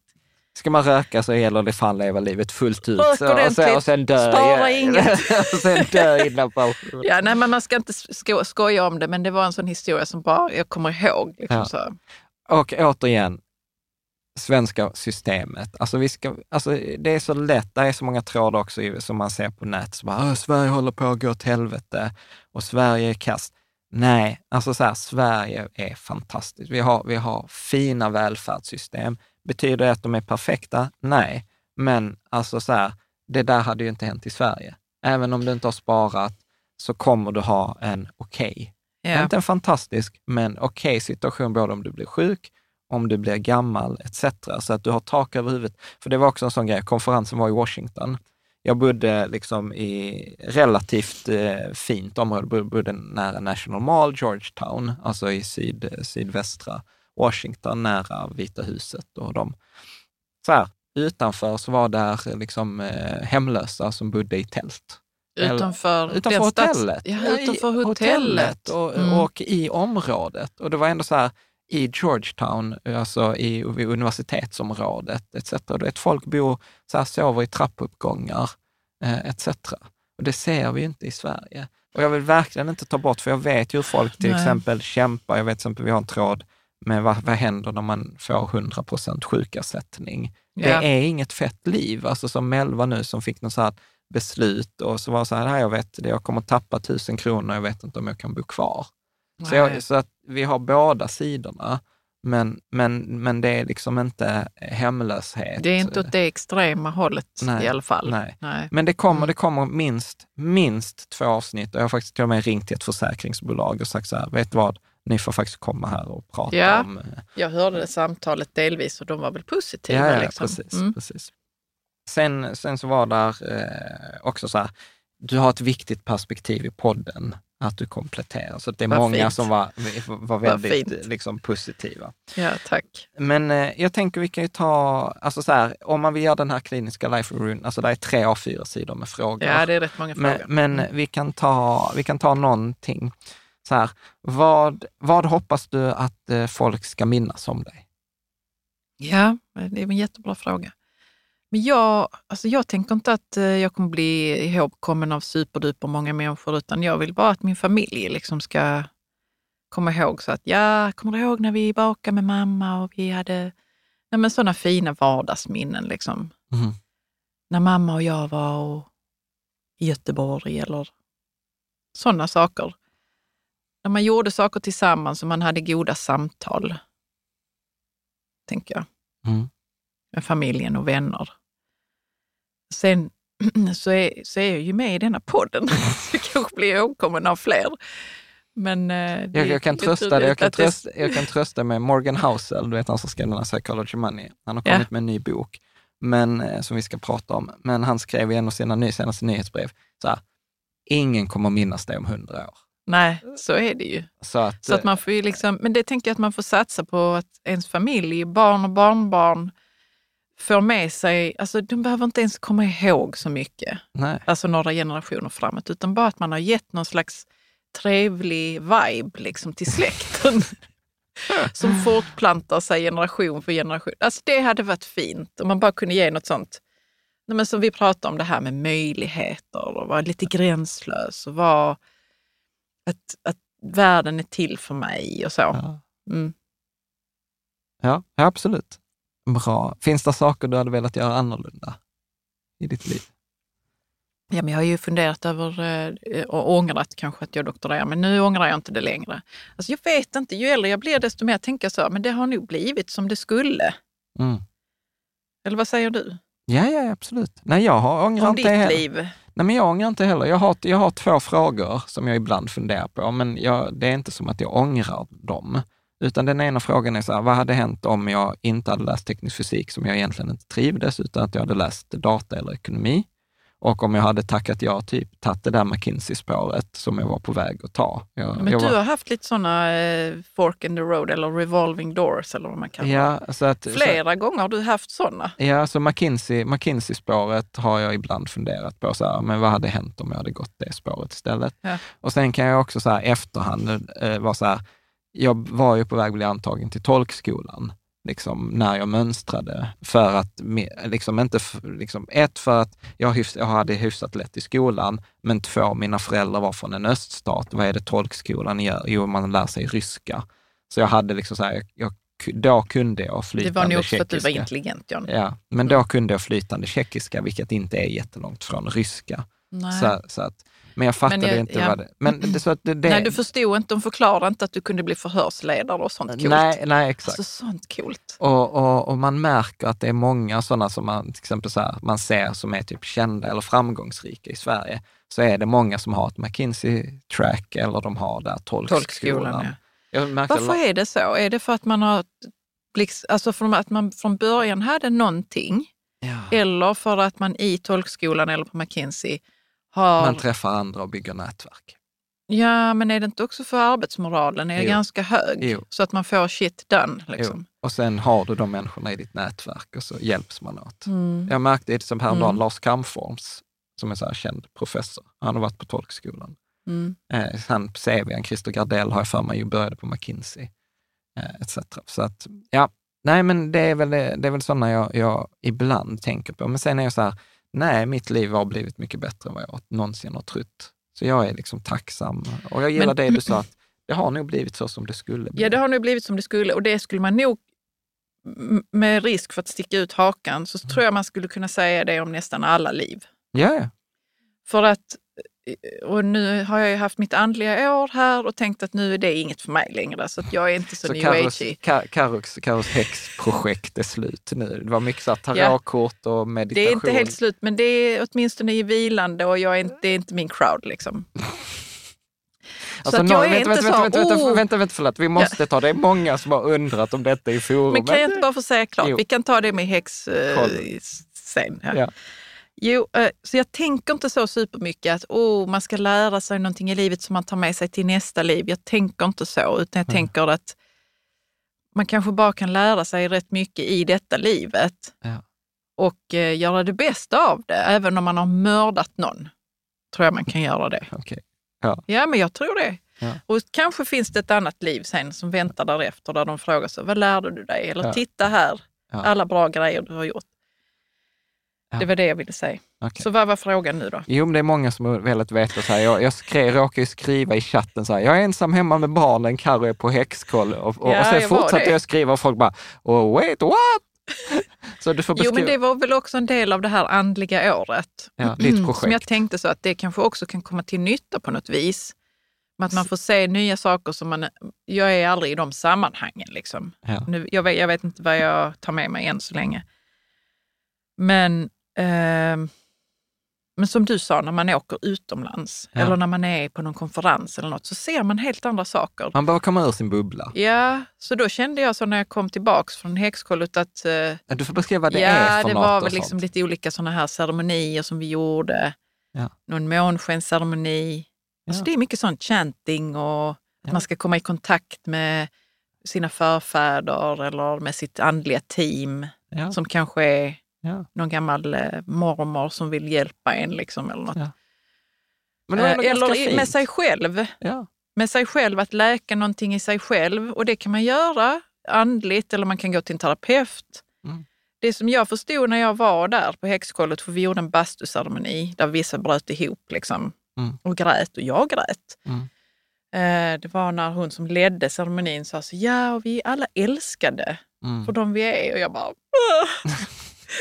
Ska man röka så gäller det fan leva livet fullt ut. Rök och, sen, ordentligt. och sen dö. Spara inget. och sen dö innan pension. Ja, nej, men man ska inte sko- skoja om det, men det var en sån historia som bara jag kommer ihåg. Liksom, Ja. så. Och återigen, svenska systemet. Alltså vi ska, alltså det är så lätt, det är så många trådar också som man ser på nätet. Så bara, "Åh, Sverige håller på att gå åt helvete och Sverige är kast. Nej, alltså så här, Sverige är fantastiskt. Vi har, vi har fina välfärdssystem. Betyder det att de är perfekta? Nej, men alltså så här, det där hade ju inte hänt i Sverige. Även om du inte har sparat så kommer du ha en okej Ja. inte en fantastisk, men okej situation både om du blir sjuk, om du blir gammal etc. Så att du har tak över huvudet. För det var också en sån grej, konferensen var i Washington. Jag bodde liksom i relativt eh, fint område, Bo- bodde nära National Mall, Georgetown, alltså i syd, sydvästra Washington, nära Vita huset och de. Så här, utanför så var där liksom eh, hemlösa som bodde i tält. Utanför, utanför hotellet. Ja, utanför hotellet. hotellet och, mm. och, i området. Och det var ändå så här, i Georgetown, alltså i, i universitetsområdet etc. Du vet, folk bor, så här, sover i trappuppgångar eh, etc. Och det ser vi inte i Sverige. Och jag vill verkligen inte ta bort, för jag vet ju hur folk till Nej. exempel kämpar. Jag vet till exempel, vi har en tråd med vad, vad händer när man får 100 procent sjukersättning. Ja. Det är inget fett liv. Alltså som Melva nu som fick något så här beslut och så var det så här, jag vet det, jag kommer tappa tusen kronor, jag vet inte om jag kan bo kvar. Så, jag, så, att vi har båda sidorna, men, men, men det är liksom inte hemlöshet. Det är inte åt det extrema hållet nej, i alla fall. Nej. nej. Men det kommer, mm. det kommer minst, minst två avsnitt och jag har faktiskt till och med ringt till ett försäkringsbolag och sagt så här, vet du vad, ni får faktiskt komma här och prata ja, om... Eh, jag hörde det samtalet delvis och de var väl positiva. Ja, ja liksom. precis. Mm. precis. Sen, sen så var där eh, också så här, du har ett viktigt perspektiv i podden, att du kompletterar. Så det är Vad många fint. som var, var väldigt liksom, positiva. Ja, tack. Men eh, jag tänker vi kan ju ta, alltså så här, om man vill göra den här kliniska life rune, alltså det är tre av fyra sidor med frågor. Ja, det är rätt många frågor. Men, men mm. vi, kan ta, vi kan ta någonting. Så här, vad, vad hoppas du att eh, folk ska minnas om dig? Ja, det är en jättebra fråga. Men jag, alltså jag tänker inte att eh, jag kommer bli ihågkommen av superduper många människor, utan jag vill bara att min familj liksom ska komma ihåg så att, ja, kommer du ihåg när vi bakade med mamma och vi hade nej men sådana fina vardagsminnen. Liksom. Mm. När mamma och jag var och, i Göteborg eller sådana saker. När man gjorde saker tillsammans och man hade goda samtal, tänker jag. Mm. Med familjen och vänner. Sen så är, så är jag ju med i denna podden, så jag kanske blir ihågkommen av fler. Men, eh, jag, jag, kan trösta jag, kan trösta, jag kan trösta med Morgan Housel, du vet han som skrev den här Psychology Money. Han har kommit ja. med en ny bok men, eh, som vi ska prata om. Men han skrev i en av sina ny, senaste nyhetsbrev, så här, ingen kommer minnas det om hundra år. Nej, så är det ju. Så att, så att man får liksom, men det tänker jag att man får satsa på att ens familj, barn och barnbarn, får med sig, alltså de behöver inte ens komma ihåg så mycket, Nej. alltså några generationer framåt, utan bara att man har gett någon slags trevlig vibe liksom till släkten. som fortplantar sig generation för generation. Alltså det hade varit fint om man bara kunde ge något sånt. Men som vi pratar om det här med möjligheter och vara lite gränslös och vara att, att världen är till för mig och så. Ja, mm. ja absolut. Bra. Finns det saker du hade velat göra annorlunda i ditt liv? Ja, men jag har ju funderat över eh, och ångrat kanske att jag doktorerar, men nu ångrar jag inte det längre. Alltså jag vet inte, ju äldre jag blir desto mer tänker jag så, men det har nog blivit som det skulle. Mm. Eller vad säger du? Ja, ja absolut. Nej, jag har ångrar Om inte ditt heller. liv? Nej, men jag ångrar inte heller. Jag har, jag har två frågor som jag ibland funderar på, men jag, det är inte som att jag ångrar dem. Utan den ena frågan är så här, vad hade hänt om jag inte hade läst teknisk fysik som jag egentligen inte trivdes, utan att jag hade läst data eller ekonomi? Och om jag hade tackat ja, typ tagit det där McKinsey-spåret som jag var på väg att ta. Jag, Men jag du var... har haft lite sådana eh, fork in the road eller revolving doors eller vad man kallar ja. Så att, Flera så, gånger har du haft sådana. Ja, så McKinsey, McKinsey-spåret har jag ibland funderat på, så här, men vad hade hänt om jag hade gått det spåret istället? Ja. Och sen kan jag också så här efterhand eh, vara så här, jag var ju på väg att bli antagen till tolkskolan liksom, när jag mönstrade. För att, liksom inte, liksom, ett, för att jag, hyfs, jag hade hyfsat lätt i skolan, men två, mina föräldrar var från en öststat. Vad är det tolkskolan gör? Jo, man lär sig ryska. Så jag hade liksom så här, jag, då kunde jag flytande tjeckiska. Det var nog också för att du var intelligent, John. Ja, men då kunde jag flytande tjeckiska, vilket inte är jättelångt från ryska. Så, så, att, men jag fattade men jag, inte ja. vad det... Men det, så att det, det, nej, du förstod inte. De förklarade inte att du kunde bli förhörsledare och sånt coolt. Nej, nej exakt. Alltså, sånt coolt. Och, och, och man märker att det är många sådana som man till exempel så här, man ser som är typ kända eller framgångsrika i Sverige. Så är det många som har ett McKinsey-track eller de har där tolkskolan. tolkskolan ja. Varför är det så? Är det för att man har alltså för att man från början hade någonting? Ja. Eller för att man i tolkskolan eller på McKinsey har... Man träffar andra och bygger nätverk. Ja, men är det inte också för arbetsmoralen är jo. ganska hög? Jo. Så att man får shit done. Liksom. Och sen har du de människorna i ditt nätverk och så hjälps man åt. Mm. Jag märkte det som häromdagen, Mm. Lars Kamforms, som är så här känd professor. Han har varit på tolkskolan. Mm. Eh, han CVn, Christer Gardell har jag för mig, började på McKinsey. Eh, etc. Så att, ja, nej men det är väl, det är väl sådana jag, jag ibland tänker på. Men sen är jag så här, nej, mitt liv har blivit mycket bättre än vad jag någonsin har trott. Så jag är liksom tacksam. Och jag gillar Men- det du sa, att det har nog blivit så som det skulle bli. Ja, det har nu blivit som det skulle och det skulle man nog, med risk för att sticka ut hakan, så tror jag man skulle kunna säga det om nästan alla liv. Ja, ja. För att, och nu har jag ju haft mitt andliga år här och tänkt att nu är det inget för mig längre, så att jag är inte så, Så new Carros, agey. Ka- Carros, Carros häxprojekt är slut nu. Det var mycket så här Ja. tarotkort och meditation. Det är inte helt slut, men det är åtminstone i vilande och jag är inte, det är inte min crowd. Liksom. Alltså, är vänta, inte vänta, så, vänta, vänta, "Oh." vänta, vänta, förlåt. Vi måste ta det. är många som har undrat om detta i forumet. Men kan jag inte bara få säga klart? Jo. Vi kan ta det med häx eh, sen. Här. Ja. Jo, eh, så jag tänker inte så supermycket att oh, man ska lära sig någonting i livet som man tar med sig till nästa liv. Jag tänker inte så, utan jag tänker att man kanske bara kan lära sig rätt mycket i detta livet Ja. och eh, göra det bästa av det, även om man har mördat någon. Tror jag man kan göra det. Okej. Ja, men jag tror det. Ja. Och kanske finns det ett annat liv sen som väntar därefter där de frågar sig, vad lärde du dig? Eller Ja. titta här, Ja. alla bra grejer du har gjort. Ja. Det var det jag ville säga. Okej. Så vad var frågan nu då? Jo, men det är många som har velat veta. Så här, jag jag skrev, råkade ju skriva i chatten så här, jag är ensam hemma med barnen, Carro är på häxkoll. Och, och, Ja, och sen jag fortsatte jag skriva och folk bara, oh, wait, what? så du får Jo, men det var väl också en del av det här andliga året. ja, ditt projekt. Som jag tänkte så att det kanske också kan komma till nytta på något vis. Att man får se nya saker som man... Jag är aldrig i de sammanhangen. Liksom. Ja. Nu, jag, vet, jag vet inte vad jag tar med mig än så länge. Men, ehm, men som du sa, när man åker utomlands Ja. eller när man är på någon konferens eller något så ser man helt andra saker. Man behöver komma ur sin bubbla. Ja, så då kände jag så när jag kom tillbaks från häxkollet att eh, Du får beskriva vad det ja, är för det något var och väl liksom lite olika sådana här ceremonier som vi gjorde. Ja. Någon månskensceremoni. Alltså Ja. det är mycket sånt chanting och att Ja. man ska komma i kontakt med sina förfäder eller med sitt andliga team Ja. som kanske är Ja. någon gammal eh, mormor som vill hjälpa en. Liksom, eller något. Ja. Men det var Eh, eller i- med sig själv. Ja. Med sig själv, att läka någonting i sig själv. Och det kan man göra andligt eller man kan gå till en terapeut. Mm. Det som jag förstod när jag var där på häxkollet, för vi gjorde en bastuceremoni där vissa bröt ihop liksom, Mm. och grät och jag grät. Mm. Eh, det var när hon som ledde ceremonin sa så, ja och vi är alla älskade Mm. för de vi är. Och jag bara, "Åh."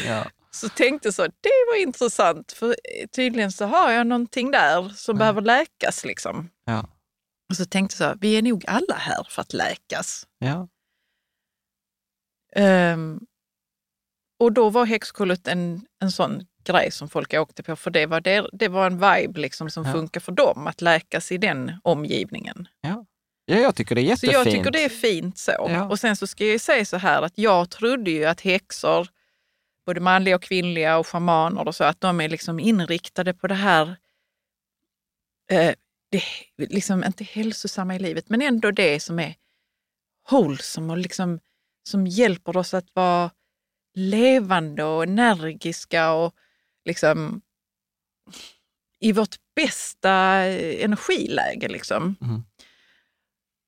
Ja. så tänkte så, det var intressant för tydligen så har jag någonting där som Ja. behöver läkas. Liksom. Ja. Och så tänkte jag så, vi är nog alla här för att läkas. Ja. Ehm, och då var häxkollet en, en sån grej som folk åkte på, för det var, det, det var en vibe liksom som Ja. funkar för dem, att läkas i den omgivningen. ja, jag tycker det är Så jättefint. jag tycker det är fint så. Ja. Och sen så ska jag säga så här att jag trodde ju att häxor, både manliga och kvinnliga och schamaner och så, att de är liksom inriktade på det här, eh, det, liksom inte hälsosamma i livet, men ändå det som är wholesome och liksom, som hjälper oss att vara levande och energiska och liksom i vårt bästa eh, energiläge. Liksom. Mm.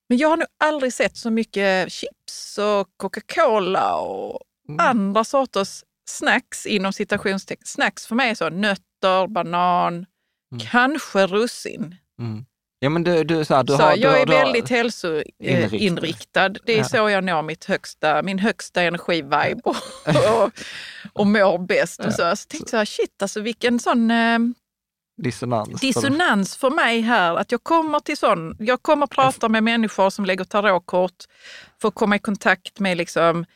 Men jag har nog aldrig sett så mycket chips och Coca-Cola och Mm. andra sorters snacks inom citationstecken. Snacks för mig är så nötter, banan, Mm. kanske russin. Mm. Ja, men du, du, så här, du så har, jag du, är du har- väldigt hälsoinriktad. Inriktad. Det är Ja. så jag når mitt högsta, min högsta energivibe och, och, och mår bäst. Och så. så tänkte jag, shit alltså vilken sån eh, dissonans. dissonans för mig här. Att jag kommer till sån, jag kommer prata med människor som lägger tarotkort för att komma i kontakt med liksom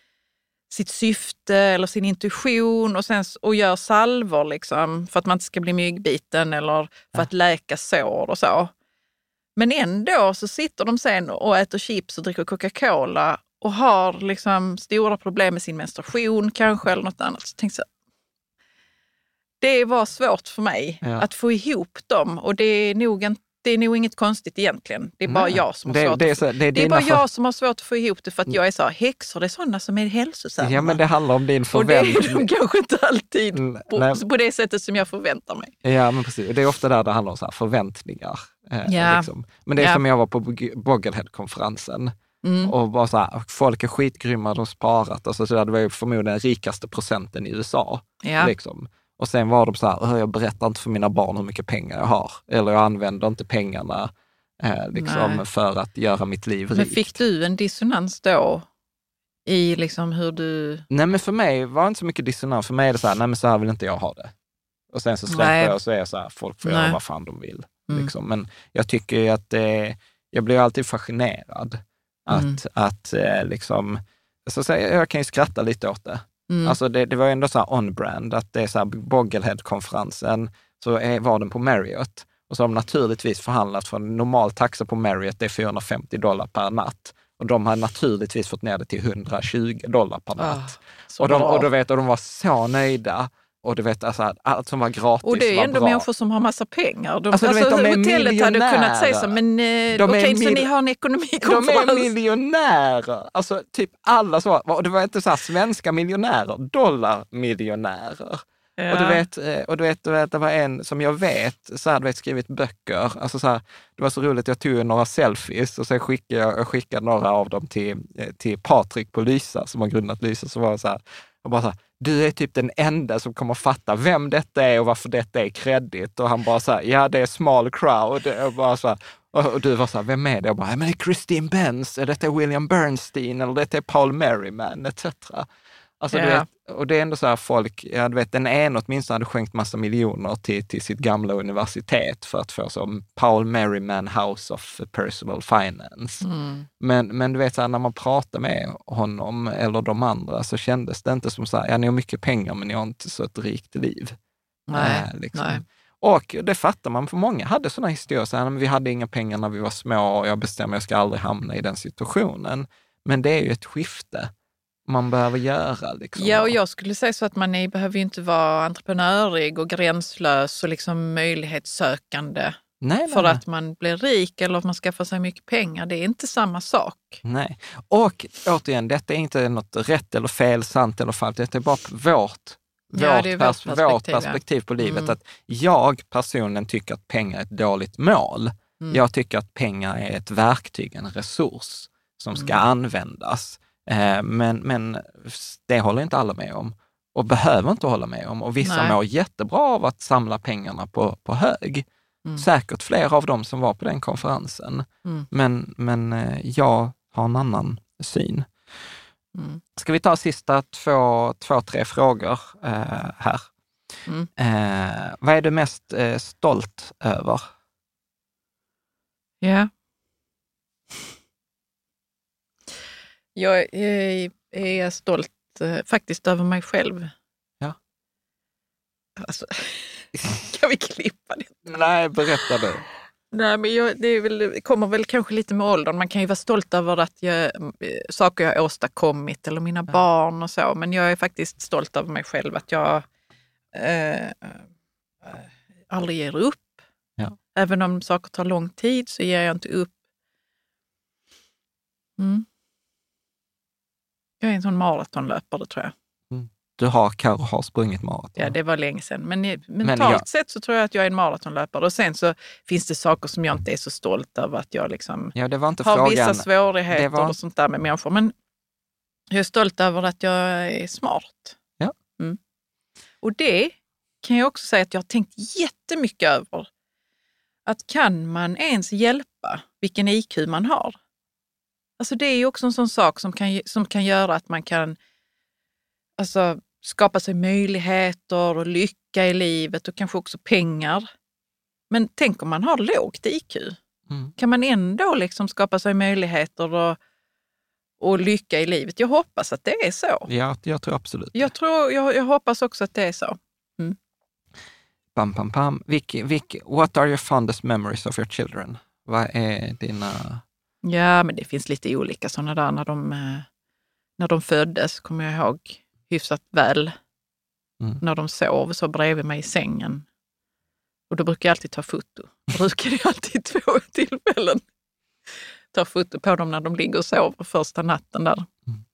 sitt syfte eller sin intuition och, sen, och gör salvor liksom, för att man inte ska bli myggbiten eller för att läka sår och så. Men ändå så sitter de sen och äter chips och dricker Coca-Cola och har liksom stora problem med sin menstruation kanske eller något annat. Så jag, det var svårt för mig Ja. att få ihop dem och det är nog inte det är nog inget konstigt egentligen. Det är bara Nej, jag som har det- svårt det är att så- få, det är det är bara dina för- jag som har svårt att få ihop det för att jag är så här, häxor det är sådana som är hälsosamma. Ja, men det handlar om din och det är förväntning. de kanske inte alltid Mm, på, på det sättet som jag förväntar mig. Ja, men precis. Det är ofta där det handlar om så här förväntningar. Eh, Ja. liksom. Men det är Ja. som jag var på Bog- Boglehead-konferensen Mm. och bara så här, folk är skitgrymma, de har sparat. Alltså, så där, det var ju förmodligen den rikaste procenten i USA. Ja. Liksom. Och sen var de så här, "Åh, jag berättar inte för mina barn hur mycket pengar jag har. Eller jag använder inte pengarna eh, liksom, Nej. för att göra mitt liv Men rikt. fick du en dissonans då i liksom hur du... Nej, men för mig var det inte så mycket dissonans. För mig är det så här, nej men så här vill inte jag ha det. Och sen så släpper Nej. jag och så är jag så här, folk får göra Nej. vad fan de vill. Mm. Liksom. Men jag tycker att det, jag blir alltid fascinerad. Att, Mm. att eh, liksom, så så jag kan ju skratta lite åt det. Mm. Alltså det, det var ändå så on-brand, att det är så här Boglehead-konferensen, så är, var den på Marriott. Och så har de naturligtvis förhandlat för en normal taxa på Marriott, det är 450 dollar per natt. Och de har naturligtvis fått ner det till 120 dollar per natt. Ah, och, de, och, då vet, och de var så nöjda. Och du vet, alltså, allt som var gratis Och det är var ändå bra. människor som har massa pengar. De, Alltså, alltså, du vet, de hotellet hade kunnat säga så, men eh, De okej, så mil- ni har en De ekonomikonferens. är miljonärer. Alltså typ alla så. Och det var inte så här svenska miljonärer, dollarmiljonärer. Ja. Och du vet, eh, och du vet, du vet, det var en som jag vet, så vet, skrivit böcker. Alltså så här, det var så roligt, jag tog några selfies och sen skickade jag, jag skickade några av dem till, eh, till Patrik på Lysa, som har grundat Lysa. Så var så här, och bara så här, du är typ den enda som kommer fatta vem detta är och varför detta är kreddigt. Och han bara så här, ja det är small crowd. Och, bara så här, och, och du var så här, vem är det? Jag bara, ja, men det är Christine Benz, eller detta är William Bernstein, eller detta är Paul Merriman, etc. Alltså, Ja. vet, och det är ändå så här folk, ja, du vet, den ena åtminstone hade skänkt massa miljoner till, till sitt gamla universitet för att få som Paul Merriman House of Personal Finance. Mm. Men, men du vet, så här, när man pratar med honom eller de andra så kändes det inte som så här, ja, ni har mycket pengar men ni har inte så ett rikt liv. Nej, Eh, liksom. nej. Och det fattar man, för många hade sådana historier, så här, "Men vi hade inga pengar när vi var små och jag bestämmer jag ska aldrig hamna i den situationen. Men det är ju ett skifte man behöver göra. Liksom. Ja, och jag skulle säga så att man är, behöver ju inte vara entreprenörig och gränslös och liksom möjlighetssökande nej, nej, för nej. att man blir rik eller att man skaffar sig mycket pengar. Det är inte samma sak. Nej. Och återigen, detta är inte något rätt eller fel, sant eller falskt. Detta är bara vårt, Ja, vårt, är vårt pers- perspektiv, vårt ja. perspektiv på livet. Mm. Att jag personligen tycker att pengar är ett dåligt mål. Mm. Jag tycker att pengar är ett verktyg, en resurs som ska Mm. användas. Eh, men, men det håller inte alla med om och behöver inte hålla med om. Och vissa Nej. mår jättebra av att samla pengarna på, på hög. Mm. Säkert flera av dem som var på den konferensen. Mm. Men, men eh, jag har en annan syn. Mm. Ska vi ta sista två, två tre frågor eh, här? Mm. Eh, vad är du mest eh, stolt över? Ja. Jag är, är stolt eh, faktiskt över mig själv. Ja. Alltså, kan vi klippa det? Nej, berätta du. Nej, men jag, det väl, det kommer väl kanske lite med åldern. Man kan ju vara stolt över att jag, eh, saker jag har åstadkommit eller mina barn och så. Men jag är faktiskt stolt över mig själv att jag eh, eh, aldrig ger upp. Ja. Även om saker tar lång tid så ger jag inte upp. Mm. Jag är en sån maratonlöpare tror jag. Du har, Karo har sprungit maraton. Ja, det var länge sedan. Men eh, mentalt jag- sett så tror jag att jag är en maratonlöpare. Och sen så finns det saker som jag inte är så stolt över att jag liksom Ja, det var inte har frågan. vissa svårigheter var- och sånt där med människor. Men jag är stolt över att jag är smart. Ja. Mm. Och det kan jag också säga att jag har tänkt jättemycket över. Att kan man ens hjälpa vilken IQ man har? Alltså det är ju också en sån sak som kan, som kan göra att man kan alltså, skapa sig möjligheter och lycka i livet och kanske också pengar. Men tänk om man har lågt IQ? Mm. Kan man ändå liksom skapa sig möjligheter och, och lycka i livet? Jag hoppas att det är så. Ja, jag tror absolut Jag, tror, jag, jag hoppas också att det är så. Pam, pam, pam. Vicky, Vicky, what are your fondest memories of your children? Vad är dina... Ja, men det finns lite olika sådana där. När de, eh, när de föddes kommer jag ihåg hyfsat väl. Mm. När de sov så bredvid mig i sängen. Och då brukar jag alltid ta foto. Jag brukar jag alltid två tillfällen ta foto på dem när de ligger och sover första natten där. Mm.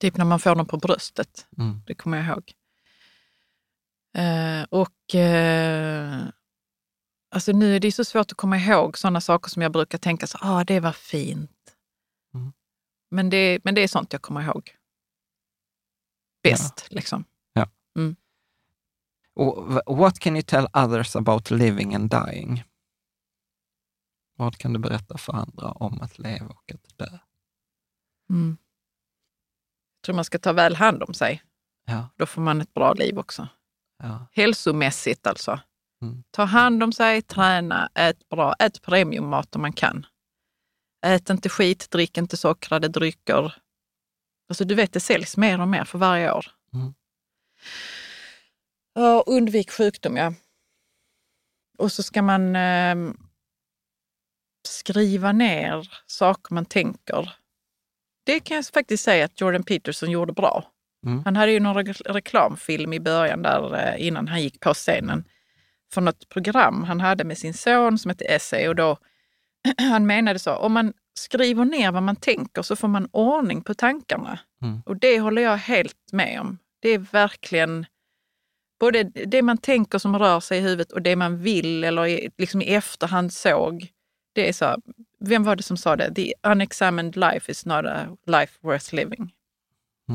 Typ när man får dem på bröstet. Mm. Det kommer jag ihåg. Eh, och eh, alltså nu är det så svårt att komma ihåg sådana saker som jag brukar tänka så, ah, det var fint. Mm. Men, det, men det är sånt jag kommer ihåg bäst. Ja. Liksom. Ja. Mm. What can you tell others about living and dying? Vad kan du berätta för andra om att leva och att dö? Mm. Jag tror man ska ta väl hand om sig. Ja. Då får man ett bra liv också. Ja. Hälsomässigt alltså. Mm. Ta hand om sig, träna, ät bra, ät premiummat om man kan. Ät inte skit, drick inte sockrade drycker. Alltså du vet, det säljs mer och mer för varje år. Mm. Och undvik sjukdom, ja. Och så ska man eh, skriva ner saker man tänker. Det kan jag faktiskt säga att Jordan Peterson gjorde bra. Mm. Han hade ju någon re reklamfilm i början där eh, innan han gick på scenen för något program han hade med sin son som hette Essay och då han menade så, om man skriver ner vad man tänker så får man ordning på tankarna. Mm. Och det håller jag helt med om. Det är verkligen både det man tänker som rör sig i huvudet och det man vill eller liksom i efterhand såg. Det är så, vem var det som sa det? The unexamined life is not a life worth living.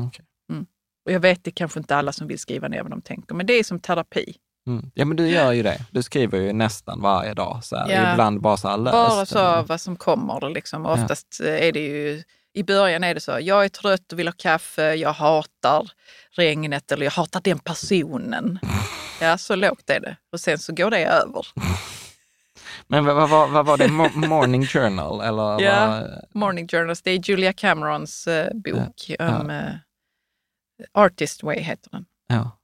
Okay. Mm. Och jag vet, det kanske inte alla som vill skriva ner vad de tänker, men det är som terapi. Mm. Ja, men du gör ju det. Du skriver ju nästan varje dag. Så. Ja. Ibland bara så här löst. Bara så vad som kommer. Liksom. Oftast ja. är det ju, i början är det så, jag är trött och vill ha kaffe, jag hatar regnet eller jag hatar den personen. Ja, så lågt är det. Och sen så går det över. Men vad, vad, vad var det? Morning Journal? Eller ja, vad? Morning Journals. Det är Julia Camerons uh, bok. Ja. Um, uh, Artist Way heter den. Ja.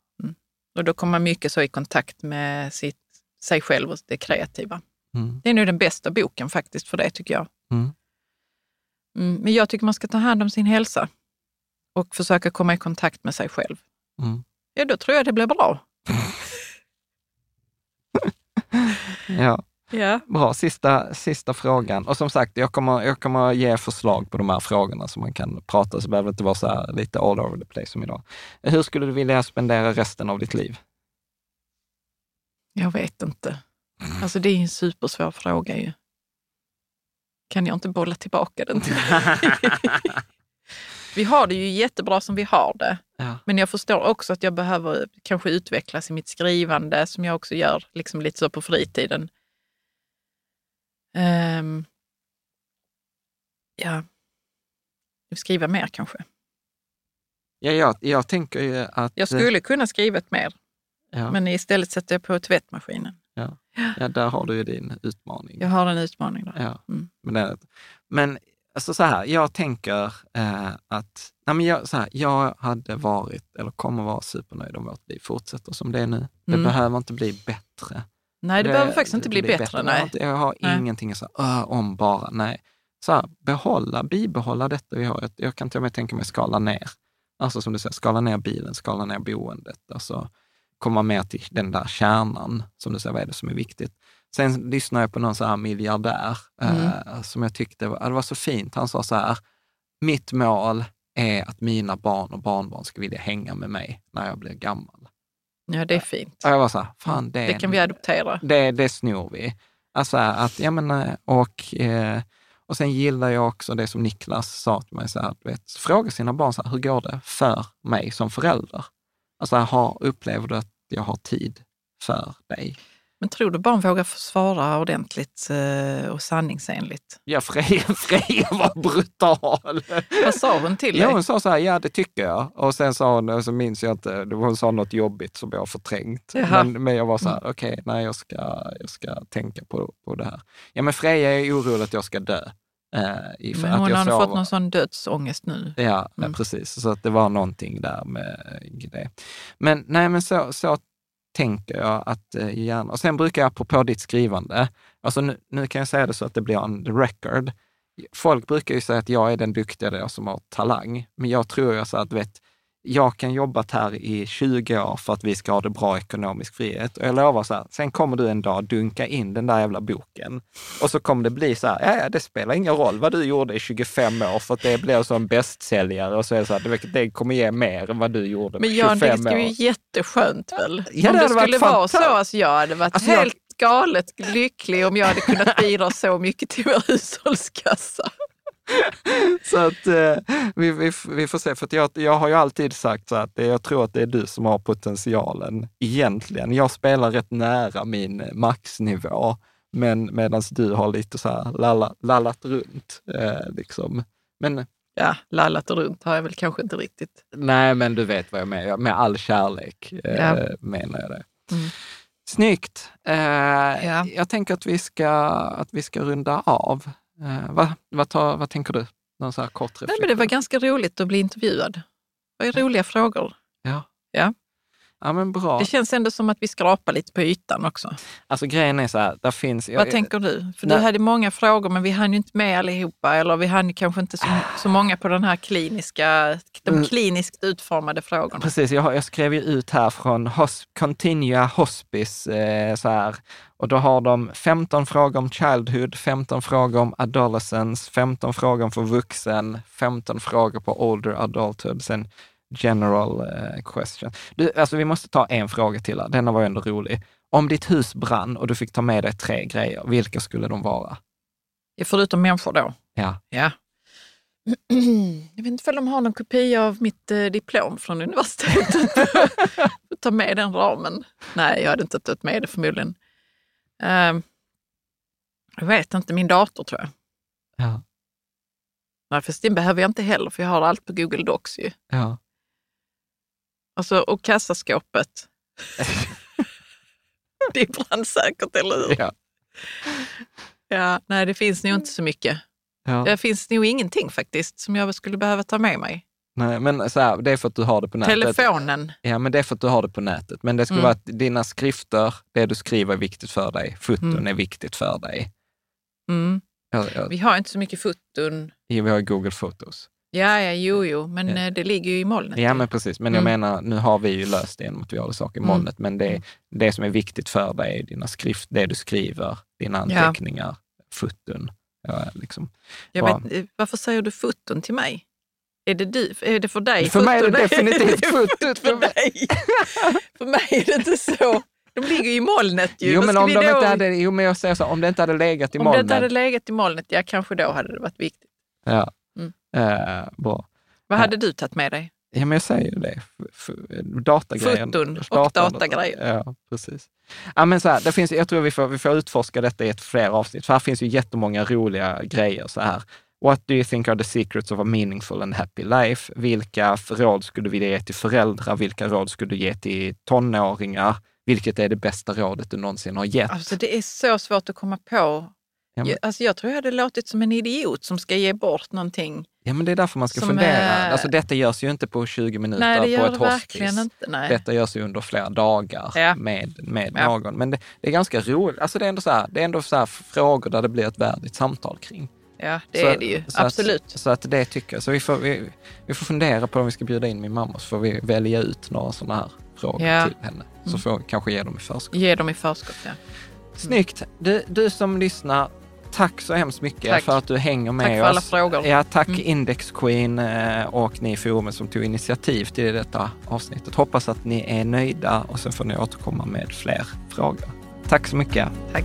Och då kommer man mycket så i kontakt med sitt, sig själv och det kreativa. Mm. Det är nog den bästa boken faktiskt för det tycker jag. Mm. Mm, men jag tycker man ska ta hand om sin hälsa och försöka komma i kontakt med sig själv. Mm. Ja, då tror jag det blir bra. ja. Ja. Bra, sista, sista frågan. Och som sagt, jag kommer, jag kommer ge förslag på de här frågorna som man kan prata, så behöver det inte vara så här lite all over the place som idag. Hur skulle du vilja spendera resten av ditt liv? Jag vet inte. Alltså det är en supersvår fråga ju. Kan jag inte bolla tillbaka den till Vi har det ju jättebra som vi har det. Ja. Men jag förstår också att jag behöver kanske utvecklas i mitt skrivande som jag också gör liksom lite så på fritiden. Um, ja, skriva mer kanske. Ja, jag, jag tänker ju att... Jag skulle kunna skrivit mer, ja. men istället sätter jag på tvättmaskinen. Ja. ja, där har du ju din utmaning. Jag har en utmaning där. Ja. Mm. Men, det, men alltså så här, jag tänker eh, att nej men jag, så här, jag hade varit, eller kommer vara supernöjd om vårt liv fortsätter som det är nu. Det mm. behöver inte bli bättre. Nej, det, det behöver faktiskt inte bli, bättre. bättre. Nej. Jag har nej. ingenting så här, om bara, nej. Så här, behålla, bibehålla detta vi har. Jag kan till och med tänka mig skala ner. Alltså som du säger, skala ner bilen, skala ner boendet. Alltså komma mer till den där kärnan, som du säger, vad är det som är viktigt? Sen lyssnade jag på någon så här miljardär mm. eh, som jag tyckte var, det var så fint. Han sa så här, mitt mål är att mina barn och barnbarn ska vilja hänga med mig när jag blir gammal. Ja, det är fint. Och jag var så här, fan det, det kan vi adoptera. Det, det snor vi. Alltså att, jag menar, och, eh, och sen gillar jag också det som Niklas sa till mig, så här, vet, fråga sina barn, så här, hur går det för mig som förälder? Alltså, har, upplever du att jag har tid för dig? Men tror du barn vågar svara ordentligt eh, och sanningsenligt? Ja, Freja, Freja var brutal. Vad sa hon till dig? Ja, hon sa så här, ja det tycker jag. Och sen sa hon, så minns jag inte, hon sa något jobbigt som jag har förträngt. Men, men, jag var så här, mm. okej, okay, nej jag ska, jag ska tänka på, på det här. Ja, men Freja är orolig att jag ska dö. Eh, men hon har fått någon sån dödsångest nu. Ja, mm. precis. Så att det var någonting där med det. Men nej, men så, så tänker jag att eh, gärna... Och sen brukar jag, apropå ditt skrivande, alltså nu, nu kan jag säga det så att det blir on the record. Folk brukar ju säga att jag är den duktiga där som har talang, men jag tror ju så att vet, jag kan jobbat här i 20 år för att vi ska ha det bra ekonomisk frihet. Och jag lovar så här, sen kommer du en dag dunka in den där jävla boken och så kommer det bli så här, ja, ja det spelar ingen roll vad du gjorde i 25 år för att det blir som en bästsäljare och så är det så här, det, det kommer ge mer än vad du gjorde Men Jan, det skulle ju jätteskönt väl? Ja, om det skulle vara så, alltså jag hade varit Alltså, jag- helt galet lycklig om jag hade kunnat bidra så mycket till vår hushållskassa. Så att eh, vi, vi, vi får se, för jag, jag har ju alltid sagt så att det, jag tror att det är du som har potentialen egentligen. Jag spelar rätt nära min maxnivå, men medan du har lite så här lalla, lallat runt. Eh, liksom. Men Ja, lallat runt har jag väl kanske inte riktigt. nej, men du vet vad jag menar. Med all kärlek eh, Ja. menar jag det. Mm. Snyggt. Eh, Ja. Jag tänker att vi ska, att vi ska runda av. Eh, vad, vad, tar, vad tänker du? Någon så här kort Nej, men det var ganska roligt att bli intervjuad. Det var ju roliga frågor. Ja. Ja. Ja, men bra. Det känns ändå som att vi skrapar lite på ytan också. Alltså grejen är så här, där finns... Vad tänker du? För Nej. du hade många frågor men vi hann ju inte med allihopa. Eller vi hann kanske inte så, så många på den här kliniska, de Mm. kliniskt utformade frågorna. Precis, jag, jag skrev ju ut här från hos, Continua Hospice, eh, så här, och då har de 15 frågor om childhood, 15 frågor om adolescence, 15 frågor för vuxen, 15 frågor på older adulthood, sen general eh, question. Du, alltså vi måste ta en fråga till här, denna var ju ändå rolig. Om ditt hus brann och du fick ta med dig tre grejer, vilka skulle de vara? Förutom människor då. Ja. Ja. Jag vet inte om de har någon kopia av mitt eh, diplom från universitetet. Ta med den ramen. Nej, jag hade inte tagit med det förmodligen. Ehm, jag vet inte, min dator tror jag. Ja. Nej, fast den behöver jag inte heller för jag har allt på Google Docs ju. ja. Alltså, och kassaskåpet. det är brandsäkert, eller hur? Ja. Ja, nej, det finns nog inte så mycket. ja. Det finns nog ingenting faktiskt som jag skulle behöva ta med mig. Nej, men så här, det är för att du har det på nätet. Telefonen. Ja, men det är för att du har det på nätet. Men det skulle Mm. vara att dina skrifter, det du skriver är viktigt för dig. Foton Mm. är viktigt för dig. Mm. Ja, ja, Vi har inte så mycket foton. vi har Google Fotos. Ja, ja, jo, jo, men Ja. eh, det ligger ju i molnet. Ja, men precis. Men Mm. jag menar, nu har vi ju löst det genom att vi håller saker i Mm. molnet. Men det, det som är viktigt för dig är dina skrift, det du skriver, dina anteckningar, foton. Ja, liksom. jag vet, eh, varför säger du foton till mig? Är det, du, är det för dig? För mig är det definitivt Det fotot. för dig. för mig är det inte så. De ligger ju i molnet ju. Jo, men om de då- inte hade, jo, men jag säger så, om det inte hade legat i om det molnet. inte hade legat i molnet, ja kanske då hade det varit viktigt. Ja. Eh, bra. Vad hade du tagit med dig? Ja, men jag säger ju det. Datagrejen. Foton och Datan- datagrejer. Ja, precis. Ja, men så här, det finns, jag tror vi får, vi får utforska detta i ett fler avsnitt, för här finns ju jättemånga roliga grejer. så här. What do you think are the secrets of a meaningful and happy life? Vilka råd skulle du vilja ge till föräldrar? Vilka råd skulle du ge till tonåringar? Vilket är det bästa rådet du någonsin har gett? Alltså det är så svårt att komma på. Ja, men- Jag, alltså, jag tror jag hade låtit som en idiot som ska ge bort någonting. Ja, men det är därför man ska Som, fundera. eh, Alltså, detta görs ju inte på 20 minuter Nej, på ett hospice. inte. Nej. Detta görs ju under flera dagar Ja. med, med Ja. någon. Men det, det är ganska roligt. Alltså det är ändå, så här, det är ändå så frågor där det blir ett värdigt samtal kring. Ja, det Så- är det ju. så att- Absolut. Så att det tycker jag. Så vi får, vi, vi får fundera på om vi ska bjuda in min mamma, så får vi välja ut några sådana här frågor Ja. till henne. Så Mm. får vi kanske ge dem i förskott. Ge dem i förskott, ja. Snyggt! Du, du som lyssnar, tack så hemskt mycket Tack. för att du hänger med Tack för oss. alla frågor. Ja, tack Mm. Index Queen eh, och ni i forumet som tog initiativ till detta avsnittet. Hoppas att ni är nöjda och sen får ni återkomma med fler frågor. Tack så mycket. Tack.